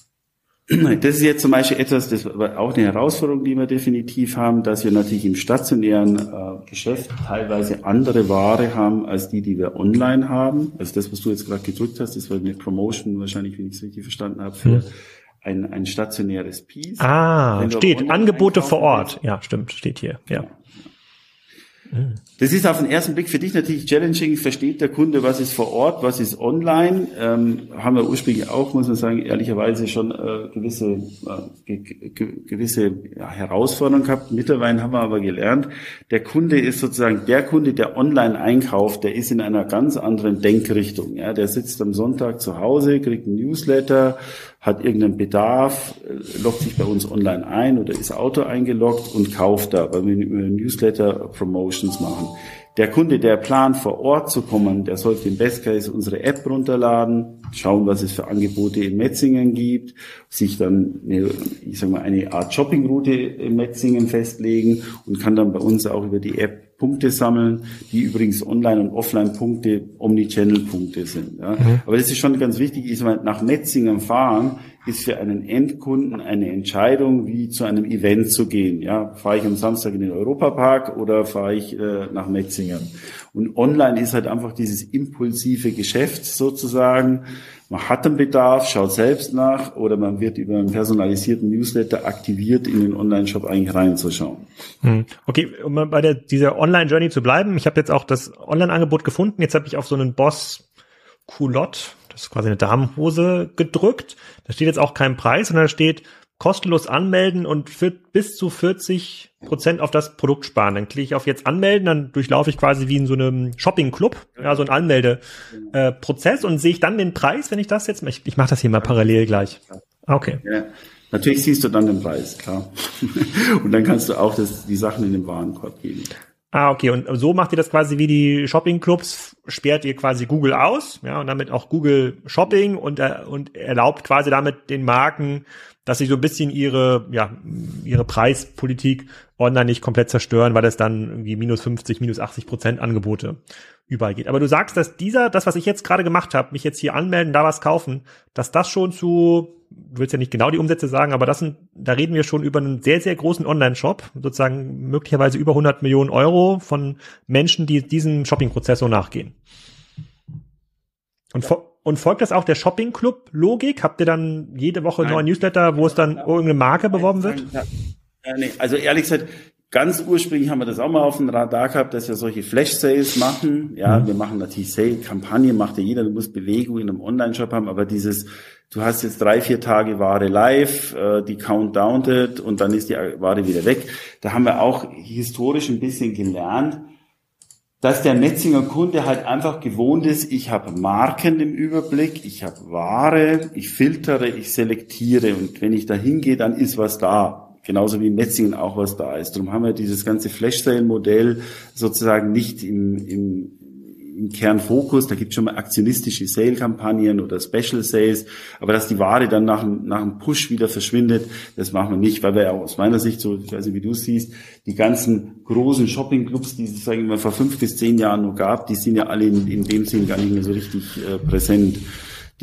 Das ist jetzt zum Beispiel etwas, das war auch eine Herausforderung, die wir definitiv haben, dass wir natürlich im stationären äh, Geschäft teilweise andere Ware haben als die, die wir online haben. Also das, was du jetzt gerade gedrückt hast, das war eine Promotion, wahrscheinlich, wenn ich es richtig verstanden habe, für hm. Ein, ein stationäres Piece. Ah, steht Angebote vor Ort. Ja, stimmt, steht hier. Ja. ja. Das ist auf den ersten Blick für dich natürlich challenging. Versteht der Kunde, was ist vor Ort, was ist online? Ähm, haben wir ursprünglich auch, muss man sagen, ehrlicherweise schon äh, gewisse, äh, ge gewisse ja, Herausforderungen gehabt. Mittlerweile haben wir aber gelernt, der Kunde ist sozusagen der Kunde, der online einkauft, der ist in einer ganz anderen Denkrichtung. Ja, der sitzt am Sonntag zu Hause, kriegt ein Newsletter, hat irgendeinen Bedarf, loggt sich bei uns online ein oder ist Auto eingeloggt und kauft da, weil wir Newsletter Promotions machen. Der Kunde, der plant, vor Ort zu kommen, der sollte im Best Case unsere App runterladen, schauen, was es für Angebote in Metzingen gibt, sich dann eine, ich sag mal, eine Art Shoppingroute in Metzingen festlegen und kann dann bei uns auch über die App Punkte sammeln, die übrigens Online- und Offline-Punkte, Omnichannel-Punkte sind. Ja. Mhm. Aber das ist schon ganz wichtig, ich meine, nach Metzingen fahren ist für einen Endkunden eine Entscheidung, wie zu einem Event zu gehen. Ja, fahre ich am Samstag in den Europapark oder fahre ich äh, nach Metzingen? Und online ist halt einfach dieses impulsive Geschäft sozusagen. Man hat einen Bedarf, schaut selbst nach oder man wird über einen personalisierten Newsletter aktiviert, in den Online-Shop eigentlich reinzuschauen. Hm. Okay, um bei der, dieser Online-Journey zu bleiben, ich habe jetzt auch das Online-Angebot gefunden. Jetzt habe ich auf so einen Boss Culotte, das ist quasi eine Damenhose, gedrückt. Da steht jetzt auch kein Preis, sondern da steht kostenlos anmelden und für bis zu 40 Prozent auf das Produkt sparen. Dann klicke ich auf jetzt anmelden, dann durchlaufe ich quasi wie in so einem Shopping-Club, ja, so ein Anmeldeprozess äh, und sehe ich dann den Preis, wenn ich das jetzt, ich, ich mache das hier mal parallel gleich. Okay. Ja. Natürlich siehst du dann den Preis, klar. und dann kannst du auch das, die Sachen in den Warenkorb geben. Ah, okay. Und so macht ihr das quasi wie die Shopping-Clubs, sperrt ihr quasi Google aus, ja, und damit auch Google Shopping und, äh, und erlaubt quasi damit den Marken, dass sie so ein bisschen ihre, ja, ihre Preispolitik online nicht komplett zerstören, weil das dann irgendwie minus 50, minus 80 Prozent Angebote überall geht. Aber du sagst, dass dieser, das, was ich jetzt gerade gemacht habe, mich jetzt hier anmelden, da was kaufen, dass das schon zu du willst ja nicht genau die Umsätze sagen, aber das sind, da reden wir schon über einen sehr, sehr großen Online-Shop, sozusagen möglicherweise über 100 Millionen Euro von Menschen, die diesem Shopping-Prozess so nachgehen. Und, fo und folgt das auch der Shopping-Club-Logik? Habt ihr dann jede Woche neue Newsletter, wo es dann irgendeine Marke beworben wird? Also ehrlich gesagt, Ganz ursprünglich haben wir das auch mal auf dem Radar gehabt, dass wir solche Flash-Sales machen. Ja, mhm. wir machen natürlich Sale-Kampagnen, macht ja jeder, du musst Bewegung in einem Online-Shop haben, aber dieses, du hast jetzt drei, vier Tage Ware live, äh, die countdowned und dann ist die Ware wieder weg. Da haben wir auch historisch ein bisschen gelernt, dass der Metzinger Kunde halt einfach gewohnt ist, ich habe Marken im Überblick, ich habe Ware, ich filtere, ich selektiere und wenn ich da hingehe, dann ist was da genauso wie in Metzingen auch was da ist. Darum haben wir dieses ganze Flash-Sale-Modell sozusagen nicht im, im, im Kernfokus. Da gibt es schon mal aktionistische Sale-Kampagnen oder Special Sales, aber dass die Ware dann nach, nach einem Push wieder verschwindet, das machen wir nicht, weil wir ja aus meiner Sicht, so ich weiß nicht, wie du siehst, die ganzen großen Shopping-Clubs, die es sagen wir, vor fünf bis zehn Jahren nur gab, die sind ja alle in, in dem Sinn gar nicht mehr so richtig äh, präsent.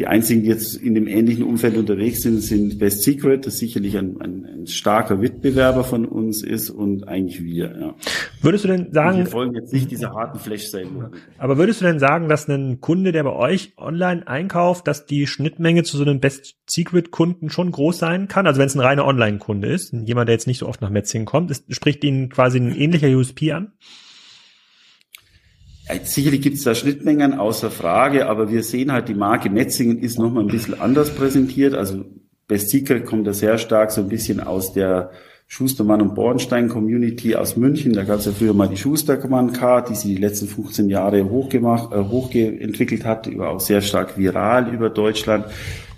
Die einzigen, die jetzt in dem ähnlichen Umfeld unterwegs sind, sind Best Secret, das sicherlich ein, ein, ein starker Wettbewerber von uns ist und eigentlich wir. Ja. Würdest du denn sagen? Wir folgen jetzt nicht dieser harten Flash-Sale. Aber würdest du denn sagen, dass ein Kunde, der bei euch online einkauft, dass die Schnittmenge zu so einem Best Secret-Kunden schon groß sein kann? Also wenn es ein reiner Online-Kunde ist, jemand, der jetzt nicht so oft nach Metzingen kommt, ist, spricht ihn quasi ein ähnlicher USP an? Sicherlich gibt es da Schnittmengen, außer Frage, aber wir sehen halt, die Marke Metzingen ist nochmal ein bisschen anders präsentiert. Also Best Secret kommt da sehr stark so ein bisschen aus der Schustermann und Bornstein Community aus München. Da gab es ja früher mal die Schustermann Card, die sie die letzten 15 Jahre hochgemacht, äh, hochgeentwickelt hat, über auch sehr stark viral über Deutschland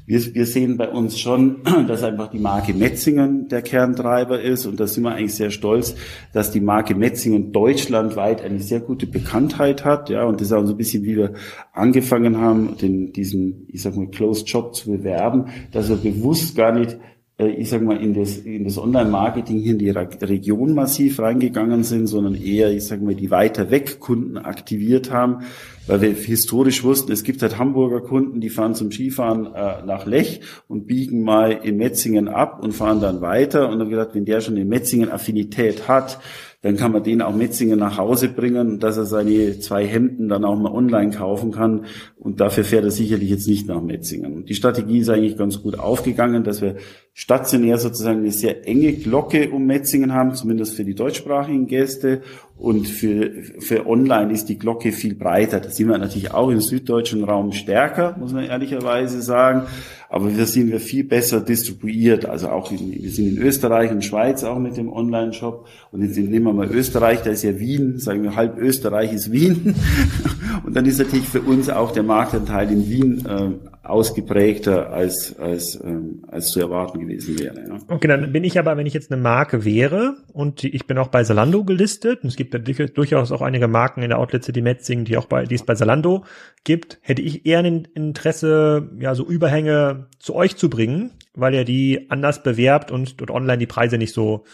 wir, wir sehen bei uns schon, dass einfach die Marke Metzingen der Kerntreiber ist. Und da sind wir eigentlich sehr stolz, dass die Marke Metzingen deutschlandweit eine sehr gute Bekanntheit hat, ja, und das ist auch so ein bisschen, wie wir angefangen haben, den, diesen, ich sag mal, Closed Job zu bewerben, dass wir bewusst gar nicht ich sag mal, in das, in das Online-Marketing hier in die Region massiv reingegangen sind, sondern eher, ich sag mal, die weiter weg Kunden aktiviert haben, weil wir historisch wussten, es gibt halt Hamburger Kunden, die fahren zum Skifahren äh, nach Lech und biegen mal in Metzingen ab und fahren dann weiter und dann gedacht, wenn der schon in Metzingen Affinität hat, dann kann man den auch Metzingen nach Hause bringen, dass er seine zwei Hemden dann auch mal online kaufen kann. Und dafür fährt er sicherlich jetzt nicht nach Metzingen. Und die Strategie ist eigentlich ganz gut aufgegangen, dass wir stationär sozusagen eine sehr enge Glocke um Metzingen haben, zumindest für die deutschsprachigen Gäste. Und für, für online ist die Glocke viel breiter. Da sind wir natürlich auch im süddeutschen Raum stärker, muss man ehrlicherweise sagen. Aber wir sind wir viel besser distribuiert. Also auch in, wir sind in Österreich und Schweiz auch mit dem Online-Shop. Und jetzt nehmen wir mal Österreich, da ist ja Wien, sagen wir halb Österreich ist Wien. Und dann ist natürlich für uns auch der Marktanteil in Wien äh, ausgeprägter als, als, ähm, als zu erwarten gewesen wäre. Ja. Okay, dann bin ich aber, wenn ich jetzt eine Marke wäre und ich bin auch bei Salando gelistet, und es gibt ja durchaus auch einige Marken in der Outlet City Metzing, die auch bei, die es bei Salando gibt, hätte ich eher ein Interesse, ja, so Überhänge zu euch zu bringen, weil ihr die anders bewerbt und dort online die Preise nicht so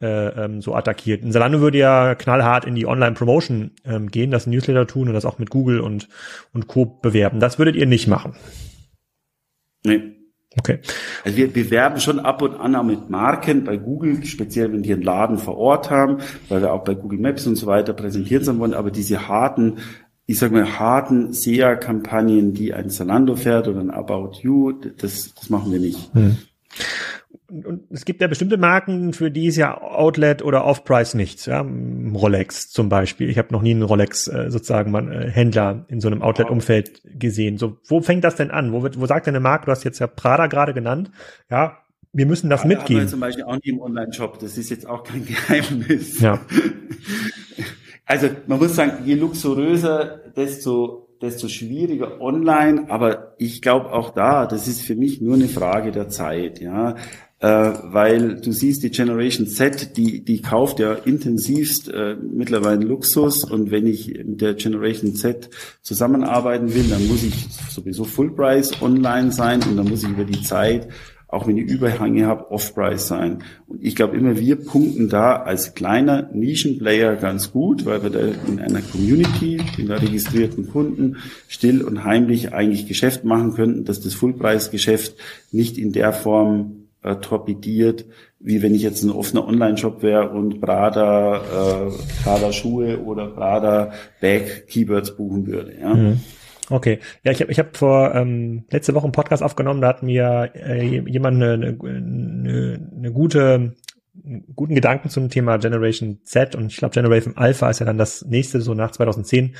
äh, ähm, so attackiert. In Salando würde ja knallhart in die Online-Promotion ähm, gehen, das Newsletter tun und das auch mit Google und, und Co. bewerben. Das würdet ihr nicht machen. Nee. Okay. Also wir bewerben schon ab und an auch mit Marken bei Google, speziell wenn die einen Laden vor Ort haben, weil wir auch bei Google Maps und so weiter präsentiert sein wollen, aber diese harten, ich sag mal, harten SEA-Kampagnen, die ein Zalando fährt oder ein About You, das, das machen wir nicht. Hm und es gibt ja bestimmte Marken, für die ist ja Outlet oder Off-Price nichts. Ja? Rolex zum Beispiel. Ich habe noch nie einen Rolex äh, sozusagen mal, äh, Händler in so einem Outlet-Umfeld gesehen. So, wo fängt das denn an? Wo, wird, wo sagt denn eine Marke, du hast jetzt ja Prada gerade genannt, ja, wir müssen das Prada mitgeben. Wir zum Beispiel auch nicht im Online-Shop. Das ist jetzt auch kein Geheimnis. Ja. Also man muss sagen, je luxuriöser, desto desto schwieriger online. Aber ich glaube auch da, das ist für mich nur eine Frage der Zeit. Ja, äh, weil du siehst, die Generation Z, die, die kauft ja intensivst äh, mittlerweile Luxus und wenn ich mit der Generation Z zusammenarbeiten will, dann muss ich sowieso Full Price online sein und dann muss ich über die Zeit auch wenn ich Überhänge habe, Off-Price sein. Und ich glaube immer, wir punkten da als kleiner Nischenplayer ganz gut, weil wir da in einer Community, in der registrierten Kunden, still und heimlich eigentlich Geschäft machen könnten, dass das Fullpreis-Geschäft nicht in der Form äh, torpediert, wie wenn ich jetzt ein offener Online-Shop wäre und Prada, äh, Prada Schuhe oder Prada Bag Keywords buchen würde. Ja. Mhm. Okay, ja, ich habe ich hab vor ähm, letzte Woche einen Podcast aufgenommen, da hat mir äh, jemand eine, eine, eine, eine gute guten Gedanken zum Thema Generation Z und ich glaube Generation Alpha ist ja dann das nächste, so nach 2010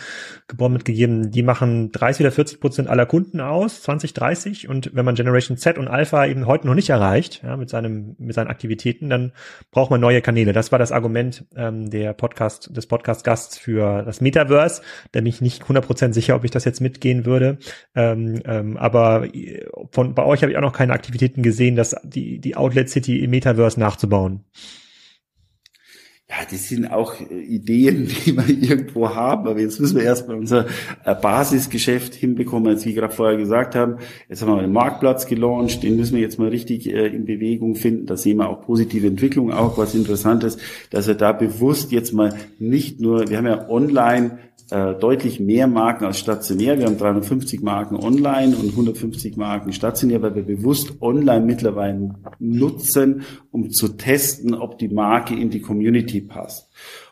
geboren mitgegeben. Die machen 30 oder 40 Prozent aller Kunden aus, 2030 und wenn man Generation Z und Alpha eben heute noch nicht erreicht, ja, mit seinem, mit seinen Aktivitäten, dann braucht man neue Kanäle. Das war das Argument ähm, der Podcast, des Podcast-Gasts für das Metaverse, der mich nicht 100 Prozent sicher, ob ich das jetzt mitgehen würde. Ähm, ähm, aber von, bei euch habe ich auch noch keine Aktivitäten gesehen, dass die, die Outlet City im Metaverse nachzubauen. Ja, das sind auch äh, Ideen, die wir irgendwo haben, aber jetzt müssen wir erstmal unser äh, Basisgeschäft hinbekommen, als wir gerade vorher gesagt haben. Jetzt haben wir einen Marktplatz gelauncht, den müssen wir jetzt mal richtig äh, in Bewegung finden. Da sehen wir auch positive Entwicklung, auch was Interessantes, dass wir da bewusst jetzt mal nicht nur, wir haben ja online äh, deutlich mehr Marken als stationär. Wir haben 350 Marken online und 150 Marken stationär, weil wir bewusst online mittlerweile nutzen, um zu testen, ob die Marke in die Community passt.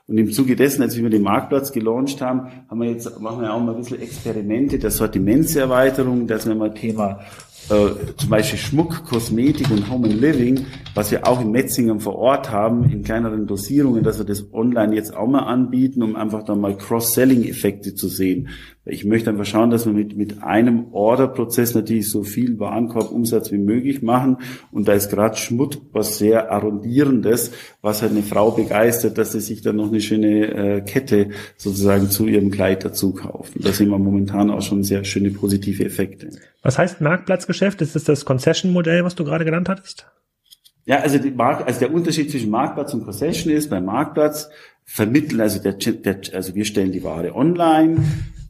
Und im Zuge dessen, als wir den Marktplatz gelauncht haben, haben wir jetzt, machen wir auch mal ein bisschen Experimente der Sortimentserweiterung, dass wir mal Thema äh, zum Beispiel Schmuck, Kosmetik und Home and Living, was wir auch in Metzingen vor Ort haben, in kleineren Dosierungen, dass wir das online jetzt auch mal anbieten, um einfach dann mal Cross-Selling-Effekte zu sehen. Ich möchte einfach schauen, dass wir mit, mit einem Order-Prozess natürlich so viel Warenkorbumsatz wie möglich machen. Und da ist gerade Schmuck was sehr Arrondierendes, was halt eine Frau begeistert, dass sie sich dann noch eine schöne äh, Kette sozusagen zu ihrem Kleid dazu kauft. Und da sehen wir momentan auch schon sehr schöne positive Effekte. Was heißt Marktplatzgeschäft? Ist das das Concession-Modell, was du gerade genannt hattest? Ja, also, die Mark also der Unterschied zwischen Marktplatz und Concession ist, beim Marktplatz vermitteln, also der, der, also wir stellen die Ware online,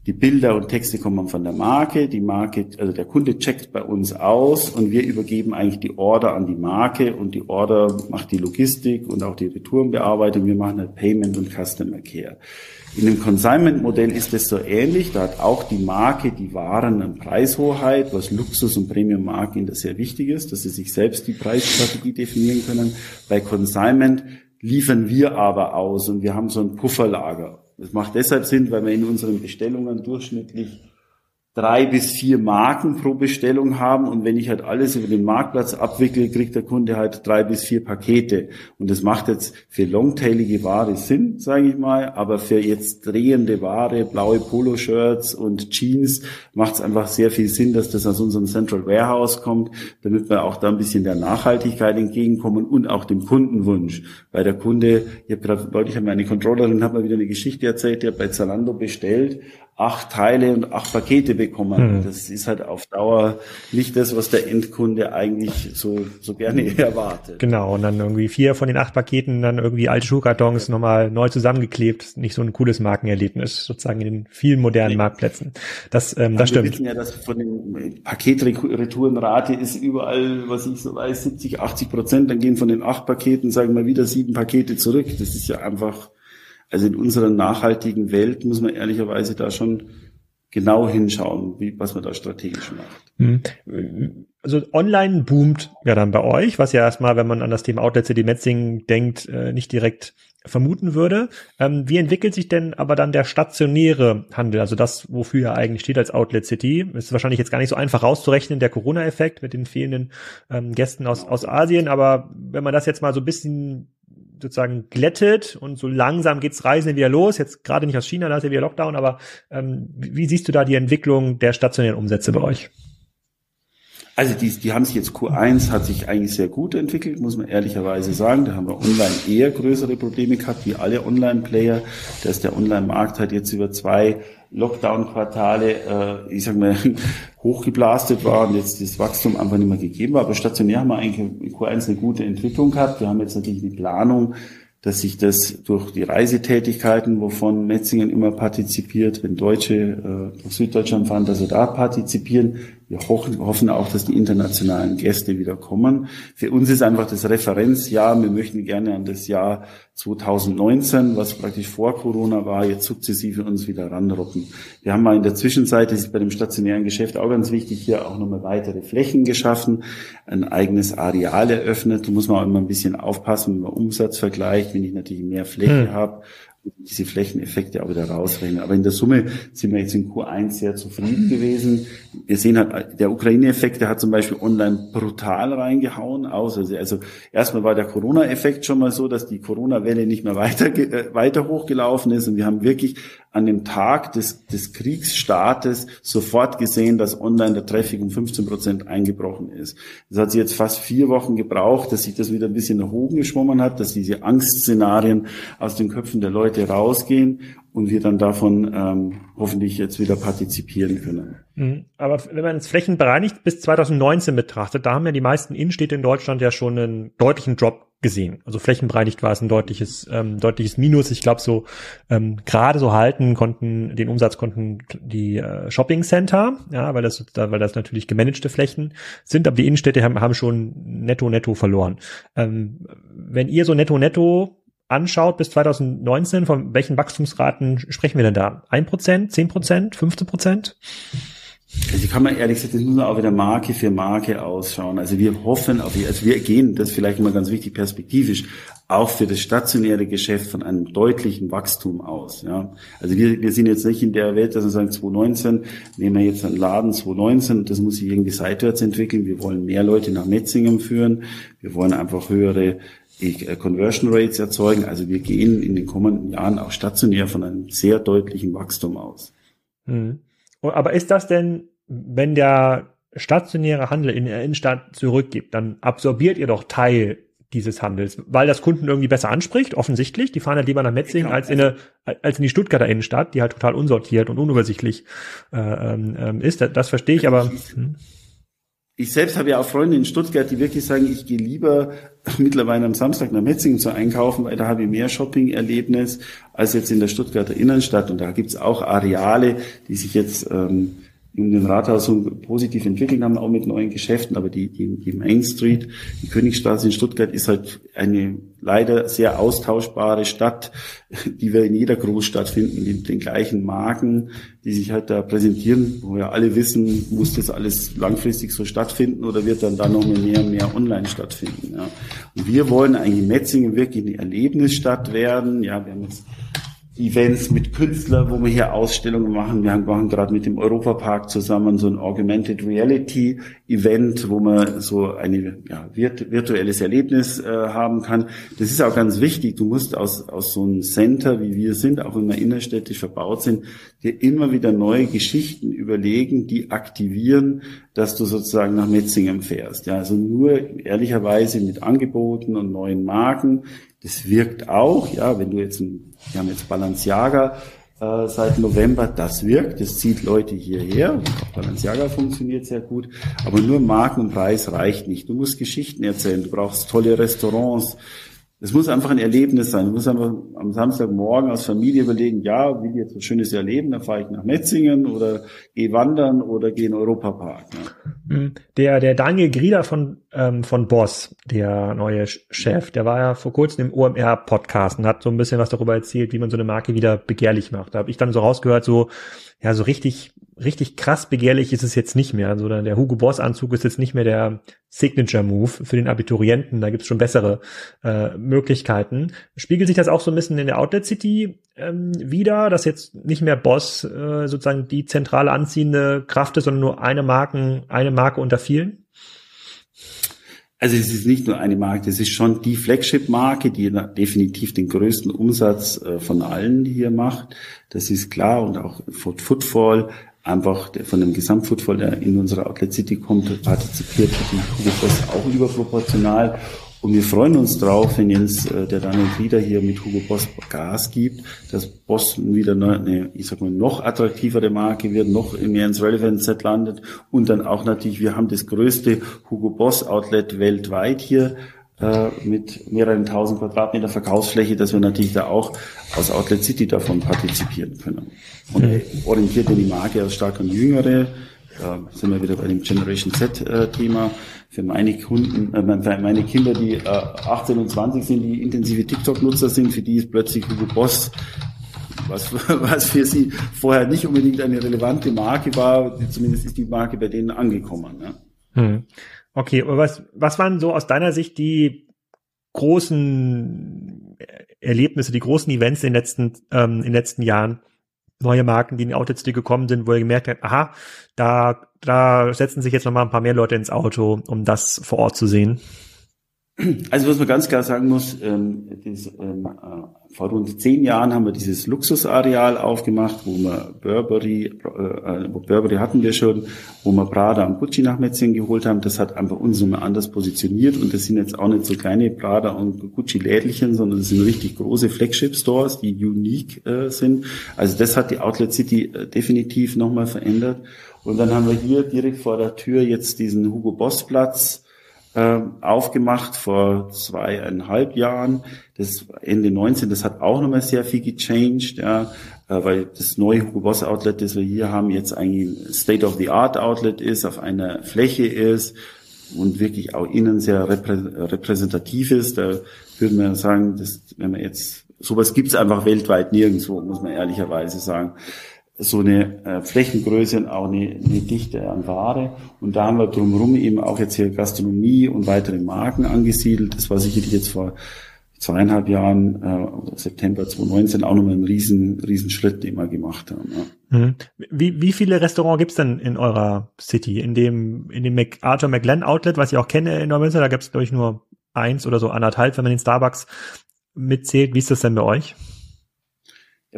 die Bilder und Texte kommen von der Marke. Die Marke, also der Kunde checkt bei uns aus und wir übergeben eigentlich die Order an die Marke und die Order macht die Logistik und auch die Retourenbearbeitung. Wir machen halt Payment und Customer Care. In dem Consignment-Modell ist es so ähnlich. Da hat auch die Marke die Waren an Preishoheit, was Luxus- und Premium-Marken das sehr wichtig ist, dass sie sich selbst die Preisstrategie definieren können. Bei Consignment liefern wir aber aus und wir haben so ein Pufferlager. Das macht deshalb Sinn, weil wir in unseren Bestellungen durchschnittlich drei bis vier Marken pro Bestellung haben. Und wenn ich halt alles über den Marktplatz abwickle, kriegt der Kunde halt drei bis vier Pakete. Und das macht jetzt für longtailige Ware Sinn, sage ich mal, aber für jetzt drehende Ware, blaue Poloshirts und Jeans macht es einfach sehr viel Sinn, dass das aus unserem Central Warehouse kommt, damit wir auch da ein bisschen der Nachhaltigkeit entgegenkommen und auch dem Kundenwunsch, weil der Kunde, ich habe gerade deutlich an meine Controllerin hat mal wieder eine Geschichte erzählt, die hat bei Zalando bestellt, acht Teile und acht Pakete bekommen. Mhm. Das ist halt auf Dauer nicht das, was der Endkunde eigentlich so, so gerne erwartet. Genau, und dann irgendwie vier von den acht Paketen dann irgendwie alte Schuhkartons ja. nochmal neu zusammengeklebt. Nicht so ein cooles Markenerlebnis, sozusagen in den vielen modernen nee. Marktplätzen. Das, ähm, das stimmt. Wir wissen ja, dass von den Paketretourenrate ist überall, was ich so weiß, 70, 80 Prozent. Dann gehen von den acht Paketen, sagen wir wieder sieben Pakete zurück. Das ist ja einfach also in unserer nachhaltigen Welt muss man ehrlicherweise da schon genau hinschauen, wie, was man da strategisch macht. Hm. Also online boomt ja dann bei euch, was ja erstmal, wenn man an das Thema Outlet City Metzing denkt, äh, nicht direkt vermuten würde. Ähm, wie entwickelt sich denn aber dann der stationäre Handel, also das, wofür er eigentlich steht als Outlet City? Ist wahrscheinlich jetzt gar nicht so einfach rauszurechnen, der Corona-Effekt mit den fehlenden ähm, Gästen aus, aus Asien, aber wenn man das jetzt mal so ein bisschen sozusagen glättet und so langsam geht's Reisen wieder los. Jetzt gerade nicht aus China, da ist ja wieder Lockdown, aber ähm, wie, wie siehst du da die Entwicklung der stationären Umsätze bei euch? Also die, die haben sich jetzt Q1 hat sich eigentlich sehr gut entwickelt, muss man ehrlicherweise sagen. Da haben wir online eher größere Probleme gehabt wie alle Online-Player. Da ist der Online-Markt halt jetzt über zwei Lockdown-Quartale, äh, ich sag mal, hochgeblastet war und jetzt das Wachstum einfach nicht mehr gegeben war. Aber stationär haben wir eigentlich in Q1 eine gute Entwicklung gehabt. Wir haben jetzt natürlich eine Planung, dass sich das durch die Reisetätigkeiten, wovon Metzingen immer partizipiert, wenn Deutsche äh, nach Süddeutschland fahren, dass sie da partizipieren, wir hoffen, hoffen auch, dass die internationalen Gäste wieder kommen. Für uns ist einfach das Referenzjahr, wir möchten gerne an das Jahr 2019, was praktisch vor Corona war, jetzt sukzessive uns wieder ranroppen. Wir haben mal in der Zwischenzeit, das ist bei dem stationären Geschäft auch ganz wichtig, hier auch nochmal weitere Flächen geschaffen, ein eigenes Areal eröffnet. Da muss man auch immer ein bisschen aufpassen, wenn man Umsatz vergleicht, wenn ich natürlich mehr Fläche hm. habe diese Flächeneffekte auch wieder rausrechnen. Aber in der Summe sind wir jetzt in Q1 sehr zufrieden gewesen. Wir sehen halt, der Ukraine-Effekt, der hat zum Beispiel online brutal reingehauen aus. Also, also erstmal war der Corona-Effekt schon mal so, dass die Corona-Welle nicht mehr weiter, äh, weiter hochgelaufen ist. Und wir haben wirklich an dem Tag des, des Kriegsstartes sofort gesehen, dass online der Traffic um 15 Prozent eingebrochen ist. Das hat sich jetzt fast vier Wochen gebraucht, dass sich das wieder ein bisschen nach oben geschwommen hat, dass diese Angstszenarien aus den Köpfen der Leute rausgehen und wir dann davon ähm, hoffentlich jetzt wieder partizipieren können. Mhm. Aber wenn man es flächenbereinigt bis 2019 betrachtet, da haben ja die meisten Innenstädte in Deutschland ja schon einen deutlichen Drop gesehen. Also flächenbereinigt war es ein deutliches, ähm, deutliches Minus. Ich glaube, so ähm, gerade so halten konnten, den Umsatz konnten die äh, Shopping Center, ja, weil das, weil das natürlich gemanagte Flächen sind, aber die Innenstädte haben, haben schon netto netto verloren. Ähm, wenn ihr so netto netto anschaut bis 2019, von welchen Wachstumsraten sprechen wir denn da? Ein Prozent, zehn Prozent, 15 Prozent? Also kann man ehrlich gesagt, das muss man auch wieder Marke für Marke ausschauen. Also wir hoffen auf, also wir gehen, das vielleicht mal ganz wichtig perspektivisch, auch für das stationäre Geschäft von einem deutlichen Wachstum aus. Ja. Also wir, wir sind jetzt nicht in der Welt, dass wir sagen, 2019 nehmen wir jetzt einen Laden 2019 das muss sich irgendwie seitwärts entwickeln. Wir wollen mehr Leute nach Metzingen führen. Wir wollen einfach höhere äh, Conversion Rates erzeugen. Also wir gehen in den kommenden Jahren auch stationär von einem sehr deutlichen Wachstum aus. Mhm. Aber ist das denn, wenn der stationäre Handel in der Innenstadt zurückgibt, dann absorbiert ihr doch Teil dieses Handels, weil das Kunden irgendwie besser anspricht, offensichtlich. Die fahren halt lieber nach Metzingen als in, eine, als in die Stuttgarter Innenstadt, die halt total unsortiert und unübersichtlich äh, ähm, ist. Das, das verstehe ich, aber. Hm. Ich selbst habe ja auch Freunde in Stuttgart, die wirklich sagen, ich gehe lieber mittlerweile am Samstag nach Metzingen zu einkaufen, weil da habe ich mehr Shopping-Erlebnis als jetzt in der Stuttgarter Innenstadt. Und da gibt es auch Areale, die sich jetzt ähm, in den Rathaus positiv entwickelt haben, auch mit neuen Geschäften. Aber die, die, die Main Street, die Königstraße in Stuttgart ist halt eine leider sehr austauschbare Stadt, die wir in jeder Großstadt finden, mit den gleichen Marken, die sich halt da präsentieren, wo wir alle wissen, muss das alles langfristig so stattfinden oder wird dann da noch mehr und mehr online stattfinden. Ja. Und wir wollen eigentlich in Metzingen wirklich eine Erlebnisstadt werden. Ja, wir haben jetzt Events mit Künstlern, wo wir hier Ausstellungen machen. Wir machen gerade mit dem Europapark zusammen so ein Augmented Reality Event, wo man so ein ja, virtuelles Erlebnis äh, haben kann. Das ist auch ganz wichtig. Du musst aus, aus so einem Center, wie wir sind, auch wenn wir innerstädtisch verbaut sind, dir immer wieder neue Geschichten überlegen, die aktivieren, dass du sozusagen nach Metzingen fährst. Ja, also nur ehrlicherweise mit Angeboten und neuen Marken das wirkt auch, ja, wenn du jetzt, ein, wir haben jetzt Balenciaga äh, seit November, das wirkt, das zieht Leute hierher. Balenciaga funktioniert sehr gut, aber nur Marken und Preis reicht nicht. Du musst Geschichten erzählen, du brauchst tolle Restaurants, es muss einfach ein Erlebnis sein. Du musst einfach am Samstagmorgen als Familie überlegen, ja, will ich jetzt ein schönes erleben, dann fahre ich nach Metzingen oder gehe wandern oder gehe in den Europapark. Ne? Der, der Daniel Grieder von, ähm, von Boss, der neue Chef, der war ja vor kurzem im OMR-Podcast und hat so ein bisschen was darüber erzählt, wie man so eine Marke wieder begehrlich macht. Da habe ich dann so rausgehört, so, ja, so richtig richtig krass begehrlich ist es jetzt nicht mehr. Also der Hugo Boss Anzug ist jetzt nicht mehr der Signature Move für den Abiturienten. Da gibt es schon bessere äh, Möglichkeiten. Spiegelt sich das auch so ein bisschen in der Outlet City ähm, wieder, dass jetzt nicht mehr Boss äh, sozusagen die zentrale anziehende Kraft ist, sondern nur eine Marken, eine Marke unter vielen? Also es ist nicht nur eine Marke, es ist schon die Flagship-Marke, die definitiv den größten Umsatz äh, von allen hier macht. Das ist klar und auch Footfall einfach von dem Gesamtfootfall, der in unsere Outlet City kommt, partizipiert Hugo Boss auch überproportional. Und wir freuen uns drauf, wenn jetzt äh, der Daniel Frieder hier mit Hugo Boss Gas gibt, dass Boss wieder eine, ich sag mal, noch attraktivere Marke wird, noch mehr ins Relevant Set landet und dann auch natürlich, wir haben das größte Hugo Boss Outlet weltweit hier äh, mit mehreren tausend Quadratmeter Verkaufsfläche, dass wir natürlich da auch aus Outlet City davon partizipieren können. Und mhm. orientiert die Marke aus stark an Jüngere, da sind wir wieder bei dem Generation Z-Thema. Für meine Kunden, äh, für meine Kinder, die äh, 18 und 20 sind, die intensive TikTok-Nutzer sind, für die ist plötzlich Hugo Boss was, was für sie vorher nicht unbedingt eine relevante Marke war, zumindest ist die Marke bei denen angekommen. Ne? Hm. Okay, aber was, was waren so aus deiner Sicht die großen Erlebnisse, die großen Events in den letzten, ähm, in den letzten Jahren, neue Marken, die in die Outlets gekommen sind, wo ihr gemerkt habt, aha, da, da setzen sich jetzt noch mal ein paar mehr Leute ins Auto, um das vor Ort zu sehen? Also was man ganz klar sagen muss, ähm, das, ähm, äh, vor rund zehn Jahren haben wir dieses Luxusareal aufgemacht, wo wir Burberry, äh, äh, Burberry hatten wir schon, wo wir Prada und Gucci nach Metzingen geholt haben. Das hat einfach uns nochmal anders positioniert und das sind jetzt auch nicht so kleine Prada und Gucci Lädlichen, sondern das sind richtig große Flagship Stores, die unique äh, sind. Also das hat die Outlet City äh, definitiv nochmal verändert. Und dann haben wir hier direkt vor der Tür jetzt diesen Hugo Boss Platz äh, aufgemacht vor zweieinhalb Jahren. Das Ende 19, das hat auch nochmal sehr viel gechanged, ja, äh, weil das neue Hugo Boss Outlet, das wir hier haben, jetzt eigentlich ein State-of-the-Art Outlet ist, auf einer Fläche ist und wirklich auch innen sehr reprä repräsentativ ist. Da würde man sagen, dass, wenn man jetzt, sowas gibt's einfach weltweit nirgendwo, muss man ehrlicherweise sagen so eine äh, Flächengröße und auch eine, eine Dichte an Ware. Und da haben wir drumherum eben auch jetzt hier Gastronomie und weitere Marken angesiedelt. Das war sicherlich jetzt vor zweieinhalb Jahren, äh, September 2019, auch nochmal ein riesen, riesen Schritt, den wir gemacht haben. Ja. Mhm. Wie, wie viele Restaurants gibt's denn in eurer City? In dem, in dem MacArthur McLennan Outlet, was ich auch kenne in Neumünster, da gibt's glaube ich nur eins oder so anderthalb, wenn man den Starbucks mitzählt. Wie ist das denn bei euch?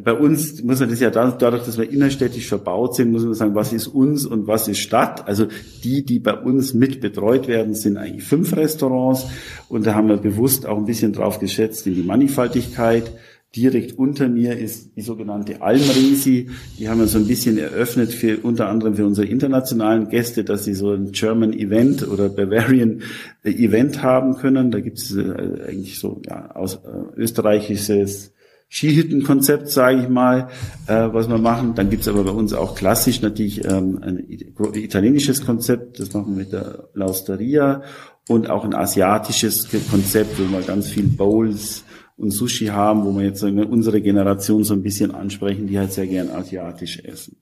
Bei uns muss man das ja dadurch, dass wir innerstädtisch verbaut sind, muss man sagen, was ist uns und was ist Stadt. Also die, die bei uns mit betreut werden, sind eigentlich fünf Restaurants. Und da haben wir bewusst auch ein bisschen drauf geschätzt in die Mannigfaltigkeit. Direkt unter mir ist die sogenannte Almresi. Die haben wir so ein bisschen eröffnet für unter anderem für unsere internationalen Gäste, dass sie so ein German Event oder Bavarian Event haben können. Da gibt es äh, eigentlich so ja, aus äh, österreichisches Skihüttenkonzept, sage ich mal, äh, was wir machen. Dann gibt's aber bei uns auch klassisch natürlich ähm, ein italienisches Konzept, das machen wir mit der Lausteria und auch ein asiatisches Konzept, wo wir ganz viel Bowls und Sushi haben, wo wir jetzt sagen wir, unsere Generation so ein bisschen ansprechen, die halt sehr gern asiatisch essen.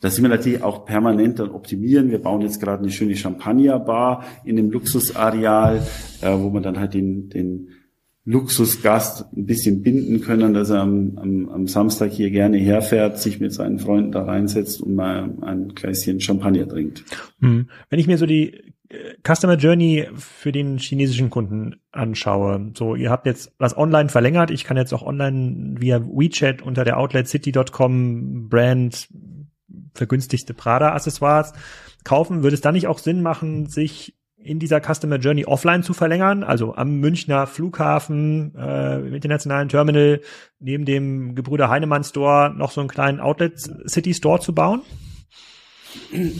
Da sind wir natürlich auch permanent dann optimieren. Wir bauen jetzt gerade eine schöne Champagnerbar in dem Luxusareal, äh, wo man dann halt den, den Luxusgast ein bisschen binden können, dass er am, am, am Samstag hier gerne herfährt, sich mit seinen Freunden da reinsetzt und mal ein Gläschen Champagner trinkt. Hm. Wenn ich mir so die äh, Customer Journey für den chinesischen Kunden anschaue, so ihr habt jetzt das online verlängert, ich kann jetzt auch online via WeChat unter der outletcity.com Brand vergünstigte Prada Accessoires kaufen, würde es dann nicht auch Sinn machen, sich in dieser Customer Journey offline zu verlängern, also am Münchner Flughafen, äh, im internationalen Terminal, neben dem Gebrüder Heinemann Store noch so einen kleinen Outlet City Store zu bauen?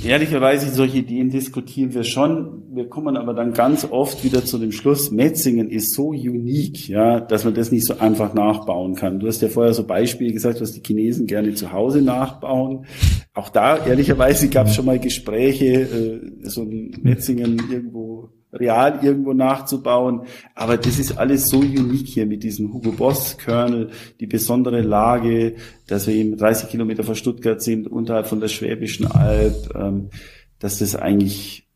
Ehrlicherweise, solche Ideen diskutieren wir schon. Wir kommen aber dann ganz oft wieder zu dem Schluss, Metzingen ist so unique, ja, dass man das nicht so einfach nachbauen kann. Du hast ja vorher so Beispiele gesagt, was die Chinesen gerne zu Hause nachbauen. Auch da, ehrlicherweise, gab es schon mal Gespräche, äh, so ein Metzingen irgendwo real irgendwo nachzubauen. Aber das ist alles so unique hier mit diesem Hugo Boss Kernel, die besondere Lage, dass wir eben 30 Kilometer vor Stuttgart sind, unterhalb von der Schwäbischen Alb, ähm, dass das eigentlich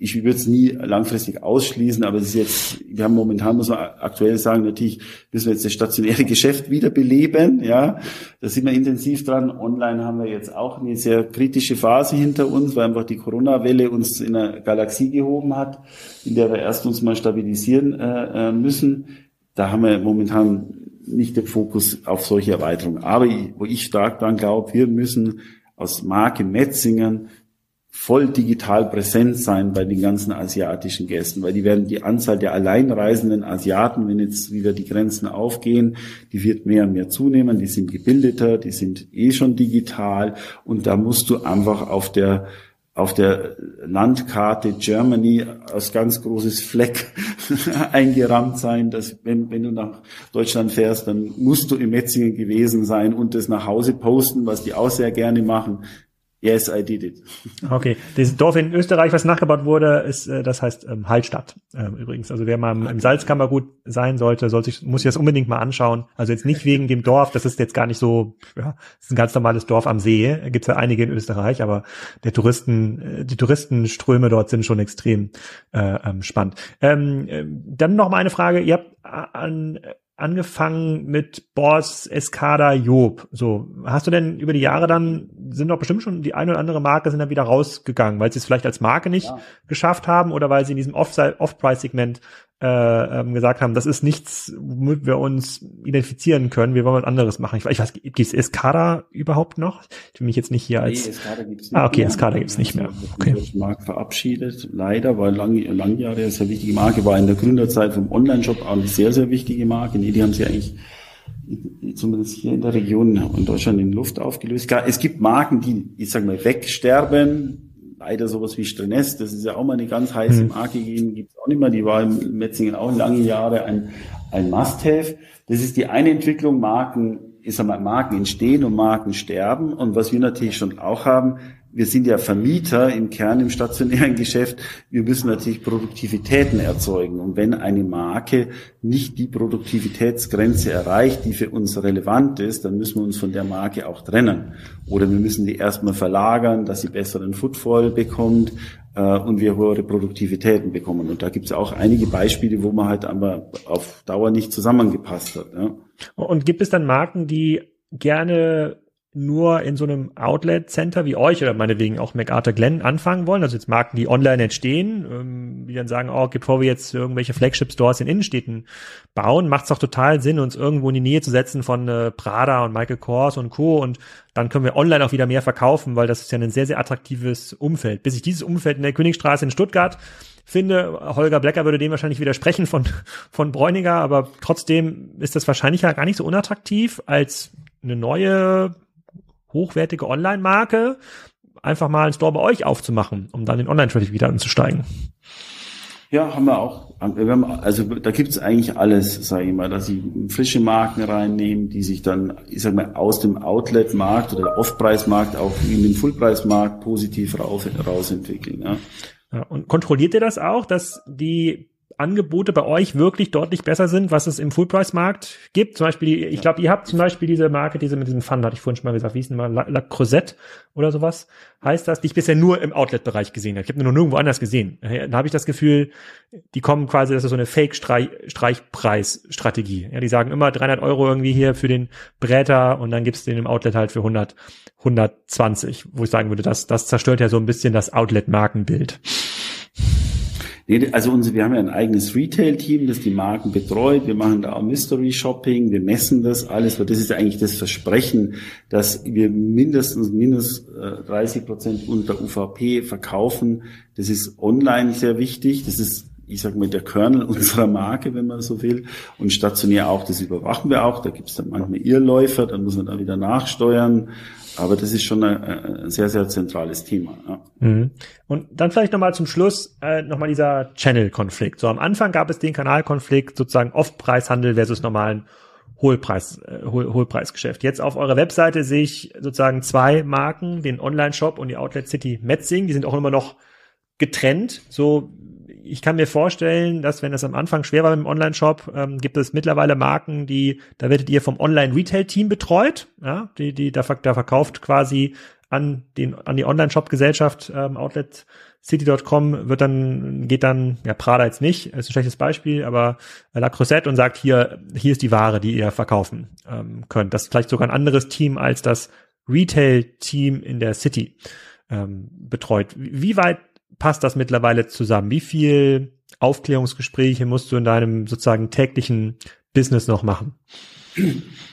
ich würde es nie langfristig ausschließen, aber es ist jetzt, wir haben momentan, muss man aktuell sagen, natürlich müssen wir jetzt das stationäre Geschäft wiederbeleben, ja. Da sind wir intensiv dran. Online haben wir jetzt auch eine sehr kritische Phase hinter uns, weil einfach die Corona-Welle uns in eine Galaxie gehoben hat, in der wir erst uns mal stabilisieren äh, äh müssen. Da haben wir momentan nicht den Fokus auf solche Erweiterungen. Aber wo ich stark dran glaube, wir müssen aus Marke Metzingen voll digital präsent sein bei den ganzen asiatischen Gästen, weil die werden die Anzahl der alleinreisenden Asiaten, wenn jetzt wieder die Grenzen aufgehen, die wird mehr und mehr zunehmen, die sind gebildeter, die sind eh schon digital und da musst du einfach auf der auf der Landkarte Germany als ganz großes Fleck eingerammt sein, dass wenn, wenn du nach Deutschland fährst, dann musst du in Metzingen gewesen sein und das nach Hause posten, was die auch sehr gerne machen. Yes, I did it. Okay, das Dorf in Österreich, was nachgebaut wurde, ist, äh, das heißt ähm, Hallstatt ähm, übrigens. Also wer mal im, im Salzkammergut sein sollte, soll sich, muss sich das unbedingt mal anschauen. Also jetzt nicht wegen dem Dorf, das ist jetzt gar nicht so, ja, das ist ein ganz normales Dorf am See. Gibt's ja einige in Österreich, aber der Touristen, äh, die Touristenströme dort sind schon extrem äh, ähm, spannend. Ähm, äh, dann noch mal eine Frage. Ihr habt an angefangen mit Boss, Escada, Job. So, hast du denn über die Jahre dann, sind doch bestimmt schon die eine oder andere Marke sind dann wieder rausgegangen, weil sie es vielleicht als Marke nicht ja. geschafft haben oder weil sie in diesem Off-Price-Segment äh, ähm, gesagt haben, das ist nichts, womit wir uns identifizieren können, wir wollen was anderes machen. Ich, ich weiß, gibt es Escada überhaupt noch? Ich will mich jetzt nicht hier als... Nee, Escada gibt's nicht Ah, okay, mehr. Escada gibt's nicht mehr. Okay. Die Marke verabschiedet, leider, weil lang, lang Jahre eine sehr wichtige Marke, war in der Gründerzeit vom Online-Shop auch eine sehr, sehr wichtige Marke. Nee, die haben sie eigentlich zumindest hier in der Region in Deutschland in Luft aufgelöst. Es gibt Marken, die, ich sag mal, wegsterben, leider sowas wie Strenes, das ist ja auch mal eine ganz heiße mhm. Marke gegeben, gibt es auch nicht mehr. Die war im Metzingen auch lange Jahre ein, ein Must-Have. Das ist die eine Entwicklung, Marken, ich sag mal, Marken entstehen und Marken sterben. Und was wir natürlich schon auch haben, wir sind ja Vermieter im Kern im stationären Geschäft. Wir müssen natürlich Produktivitäten erzeugen. Und wenn eine Marke nicht die Produktivitätsgrenze erreicht, die für uns relevant ist, dann müssen wir uns von der Marke auch trennen. Oder wir müssen die erstmal verlagern, dass sie besseren Footfall bekommt äh, und wir höhere Produktivitäten bekommen. Und da gibt es auch einige Beispiele, wo man halt aber auf Dauer nicht zusammengepasst hat. Ja. Und gibt es dann Marken, die gerne nur in so einem Outlet-Center wie euch oder meinetwegen auch MacArthur Glen anfangen wollen, also jetzt Marken, die online entstehen, ähm, die dann sagen, oh, bevor wir jetzt irgendwelche Flagship-Stores in Innenstädten bauen, macht es doch total Sinn, uns irgendwo in die Nähe zu setzen von äh, Prada und Michael Kors und Co. Und dann können wir online auch wieder mehr verkaufen, weil das ist ja ein sehr, sehr attraktives Umfeld. Bis ich dieses Umfeld in der Königstraße in Stuttgart finde, Holger Blecker würde dem wahrscheinlich widersprechen von, von Bräuniger, aber trotzdem ist das wahrscheinlich ja gar nicht so unattraktiv als eine neue hochwertige Online-Marke einfach mal einen Store bei euch aufzumachen, um dann den Online-Traffic wieder anzusteigen. Ja, haben wir auch. Wir haben, also da gibt's eigentlich alles, sage ich mal, dass sie frische Marken reinnehmen, die sich dann, ich sag mal, aus dem Outlet-Markt oder Off-Preis-Markt auch in den Full-Preis-Markt positiv raus, rausentwickeln. Ja. Ja, und kontrolliert ihr das auch, dass die Angebote bei euch wirklich deutlich besser sind, was es im Full-Price-Markt gibt. Zum Beispiel, ich glaube, ihr habt zum Beispiel diese Marke, diese mit diesem Fun, hatte ich vorhin schon mal gesagt, wie hieß denn mal, La, La Crozette oder sowas, heißt das, die ich bisher nur im Outlet-Bereich gesehen habe. Ich habe nur nirgendwo anders gesehen. Da habe ich das Gefühl, die kommen quasi, das ist so eine Fake-Streichpreis-Strategie. Ja, die sagen immer 300 Euro irgendwie hier für den Bräter und dann gibt's den im Outlet halt für 100, 120, wo ich sagen würde, das, das zerstört ja so ein bisschen das Outlet-Markenbild. Nee, also unsere, wir haben ja ein eigenes Retail-Team, das die Marken betreut. Wir machen da auch Mystery Shopping, wir messen das alles, weil das ist eigentlich das Versprechen, dass wir mindestens minus 30 äh, Prozent unter UVP verkaufen. Das ist online sehr wichtig. Das ist ich sage mal, der Kernel unserer Marke, wenn man so will. Und stationär auch, das überwachen wir auch. Da gibt es dann manchmal Irrläufer, dann muss man da wieder nachsteuern. Aber das ist schon ein, ein sehr, sehr zentrales Thema. Ja. Mhm. Und dann vielleicht nochmal zum Schluss äh, nochmal dieser Channel-Konflikt. So am Anfang gab es den Kanalkonflikt, sozusagen Off-Preishandel versus normalen Hohlpreis, äh, Hohl, Hohlpreisgeschäft. Jetzt auf eurer Webseite sehe ich sozusagen zwei Marken, den Online-Shop und die Outlet City Metzing. Die sind auch immer noch getrennt. So ich kann mir vorstellen, dass wenn es am Anfang schwer war mit dem Online-Shop, ähm, gibt es mittlerweile Marken, die, da werdet ihr vom Online-Retail-Team betreut, ja, die, die da, da verkauft quasi an den, an die Online-Shop-Gesellschaft, ähm, Outlet City.com wird dann, geht dann, ja, Prada jetzt nicht, ist ein schlechtes Beispiel, aber La Crusette und sagt hier, hier ist die Ware, die ihr verkaufen ähm, könnt. Das ist vielleicht sogar ein anderes Team als das Retail-Team in der City ähm, betreut. Wie weit passt das mittlerweile zusammen? Wie viel Aufklärungsgespräche musst du in deinem sozusagen täglichen Business noch machen?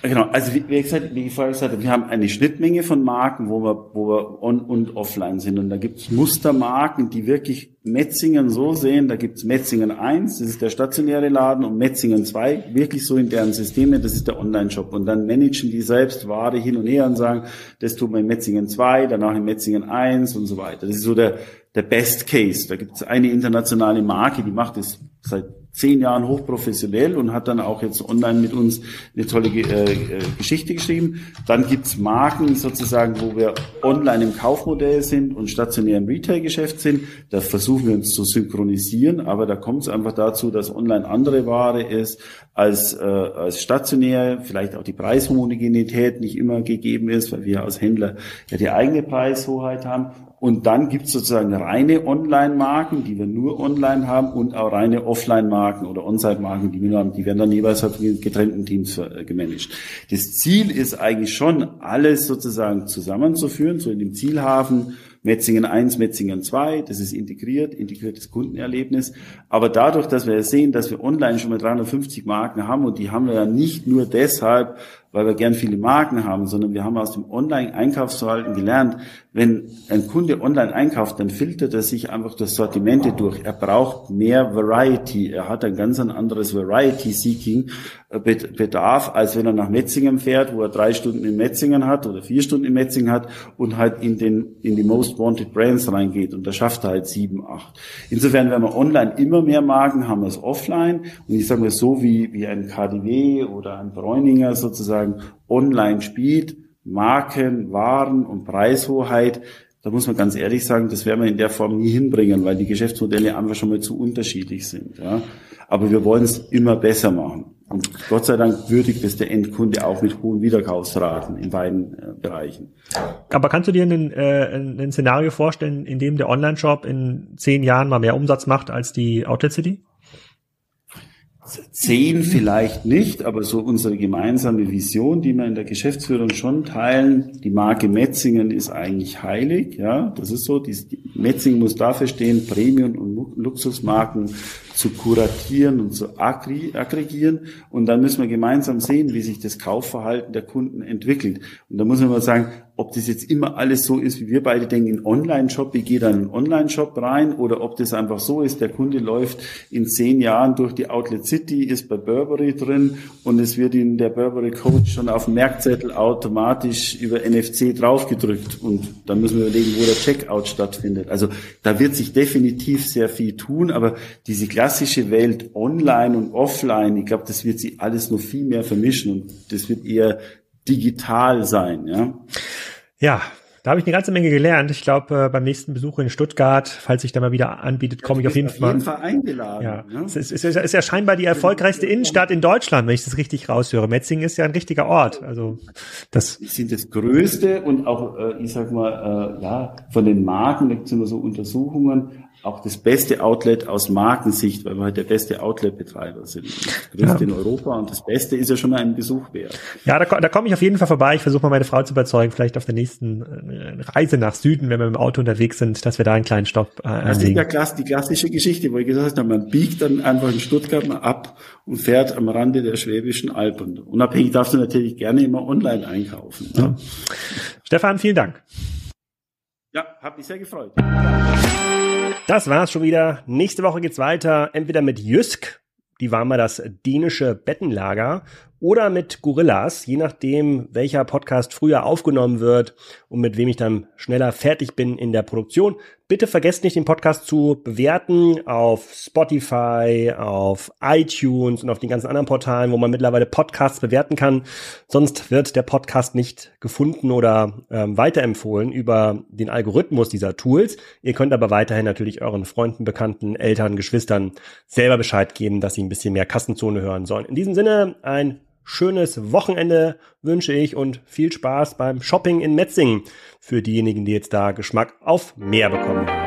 Genau, also wie, wie, gesagt, wie ich vorher gesagt habe, wir haben eine Schnittmenge von Marken, wo wir, wo wir on und offline sind. Und da gibt es Mustermarken, die wirklich Metzingen so sehen. Da gibt es Metzingen 1, das ist der stationäre Laden, und Metzingen 2, wirklich so in deren Systeme, das ist der Online-Shop. Und dann managen die selbst Ware hin und her und sagen, das tun wir in Metzingen 2, danach in Metzingen 1 und so weiter. Das ist so der, der Best Case. Da gibt es eine internationale Marke, die macht das seit zehn Jahren hochprofessionell und hat dann auch jetzt online mit uns eine tolle äh, äh, Geschichte geschrieben. Dann gibt's Marken sozusagen, wo wir online im Kaufmodell sind und stationär im Retail-Geschäft sind. Da versuchen wir uns zu synchronisieren, aber da kommt es einfach dazu, dass online andere Ware ist als, äh, als stationär, vielleicht auch die Preishomogenität nicht immer gegeben ist, weil wir als Händler ja die eigene Preishoheit haben. Und dann gibt es sozusagen reine Online-Marken, die wir nur online haben und auch reine Offline-Marken oder On-Site-Marken, die wir nur haben. Die werden dann jeweils halt in getrennten Teams äh, gemanagt. Das Ziel ist eigentlich schon, alles sozusagen zusammenzuführen, so in dem Zielhafen Metzingen 1, Metzingen 2, das ist integriert, integriertes Kundenerlebnis. Aber dadurch, dass wir sehen, dass wir online schon mal 350 Marken haben und die haben wir ja nicht nur deshalb, weil wir gern viele Marken haben, sondern wir haben aus dem Online-Einkaufsverhalten gelernt, wenn ein Kunde online einkauft, dann filtert er sich einfach das Sortimente durch. Er braucht mehr Variety. Er hat ein ganz anderes Variety-Seeking äh, als wenn er nach Metzingen fährt, wo er drei Stunden in Metzingen hat oder vier Stunden in Metzingen hat und halt in den, in die Most Wanted Brands reingeht. Und da schafft er halt sieben, acht. Insofern, wenn wir online immer mehr Marken haben als offline, und ich sage mal so wie, wie ein KDW oder ein Bräuninger sozusagen, sozusagen online spielt, Marken, Waren und Preishoheit, da muss man ganz ehrlich sagen, das werden wir in der Form nie hinbringen, weil die Geschäftsmodelle einfach schon mal zu unterschiedlich sind. Ja. Aber wir wollen es immer besser machen. Und Gott sei Dank würdigt es der Endkunde auch mit hohen Wiederkaufsraten in beiden äh, Bereichen. Aber kannst du dir ein, äh, ein Szenario vorstellen, in dem der Online-Shop in zehn Jahren mal mehr Umsatz macht als die Outlet City? Zehn vielleicht nicht, aber so unsere gemeinsame Vision, die wir in der Geschäftsführung schon teilen, die Marke Metzingen ist eigentlich heilig, ja, das ist so, die, Metzingen muss dafür stehen, Premium- und Luxusmarken zu kuratieren und zu aggregieren und dann müssen wir gemeinsam sehen, wie sich das Kaufverhalten der Kunden entwickelt. Und da muss man mal sagen, ob das jetzt immer alles so ist, wie wir beide denken, in Online-Shop, ich gehe dann in Online-Shop rein oder ob das einfach so ist, der Kunde läuft in zehn Jahren durch die Outlet City, ist bei Burberry drin und es wird ihm der Burberry Coach schon auf dem Merkzettel automatisch über NFC draufgedrückt und dann müssen wir überlegen, wo der Checkout stattfindet. Also da wird sich definitiv sehr viel tun, aber diese klassische Welt online und offline, ich glaube, das wird sie alles noch viel mehr vermischen und das wird eher digital sein, ja. Ja, da habe ich eine ganze Menge gelernt. Ich glaube, äh, beim nächsten Besuch in Stuttgart, falls sich da mal wieder anbietet, komme ich auf jeden, auf jeden Fall. eingeladen. Ja. Ne? Es, ist, es ist ja scheinbar die erfolgreichste Innenstadt in Deutschland, wenn ich das richtig raushöre. Metzingen ist ja ein richtiger Ort. Also das die sind das größte und auch, äh, ich sag mal, äh, ja, von den Marken, da gibt es immer so Untersuchungen, auch das beste Outlet aus Markensicht, weil wir halt der beste Outlet-Betreiber sind. Das ja. in Europa und das Beste ist ja schon ein Besuch wert. Ja, da, da komme ich auf jeden Fall vorbei. Ich versuche mal meine Frau zu überzeugen, vielleicht auf der nächsten äh, Reise nach Süden, wenn wir mit dem Auto unterwegs sind, dass wir da einen kleinen Stopp äh, Das ist ja klass, die klassische Geschichte, wo ich gesagt habe, man biegt dann einfach in Stuttgart mal ab und fährt am Rande der Schwäbischen Alpen. Unabhängig darfst du natürlich gerne immer online einkaufen. Ja. Ja. Stefan, vielen Dank. Ja, hat mich sehr gefreut. Das war's schon wieder. Nächste Woche geht's weiter. Entweder mit Jysk, die war mal das dänische Bettenlager, oder mit Gorillas, je nachdem, welcher Podcast früher aufgenommen wird und mit wem ich dann schneller fertig bin in der Produktion. Bitte vergesst nicht, den Podcast zu bewerten auf Spotify, auf iTunes und auf den ganzen anderen Portalen, wo man mittlerweile Podcasts bewerten kann. Sonst wird der Podcast nicht gefunden oder ähm, weiterempfohlen über den Algorithmus dieser Tools. Ihr könnt aber weiterhin natürlich euren Freunden, Bekannten, Eltern, Geschwistern selber Bescheid geben, dass sie ein bisschen mehr Kassenzone hören sollen. In diesem Sinne ein schönes Wochenende wünsche ich und viel Spaß beim Shopping in Metzingen für diejenigen, die jetzt da Geschmack auf mehr bekommen.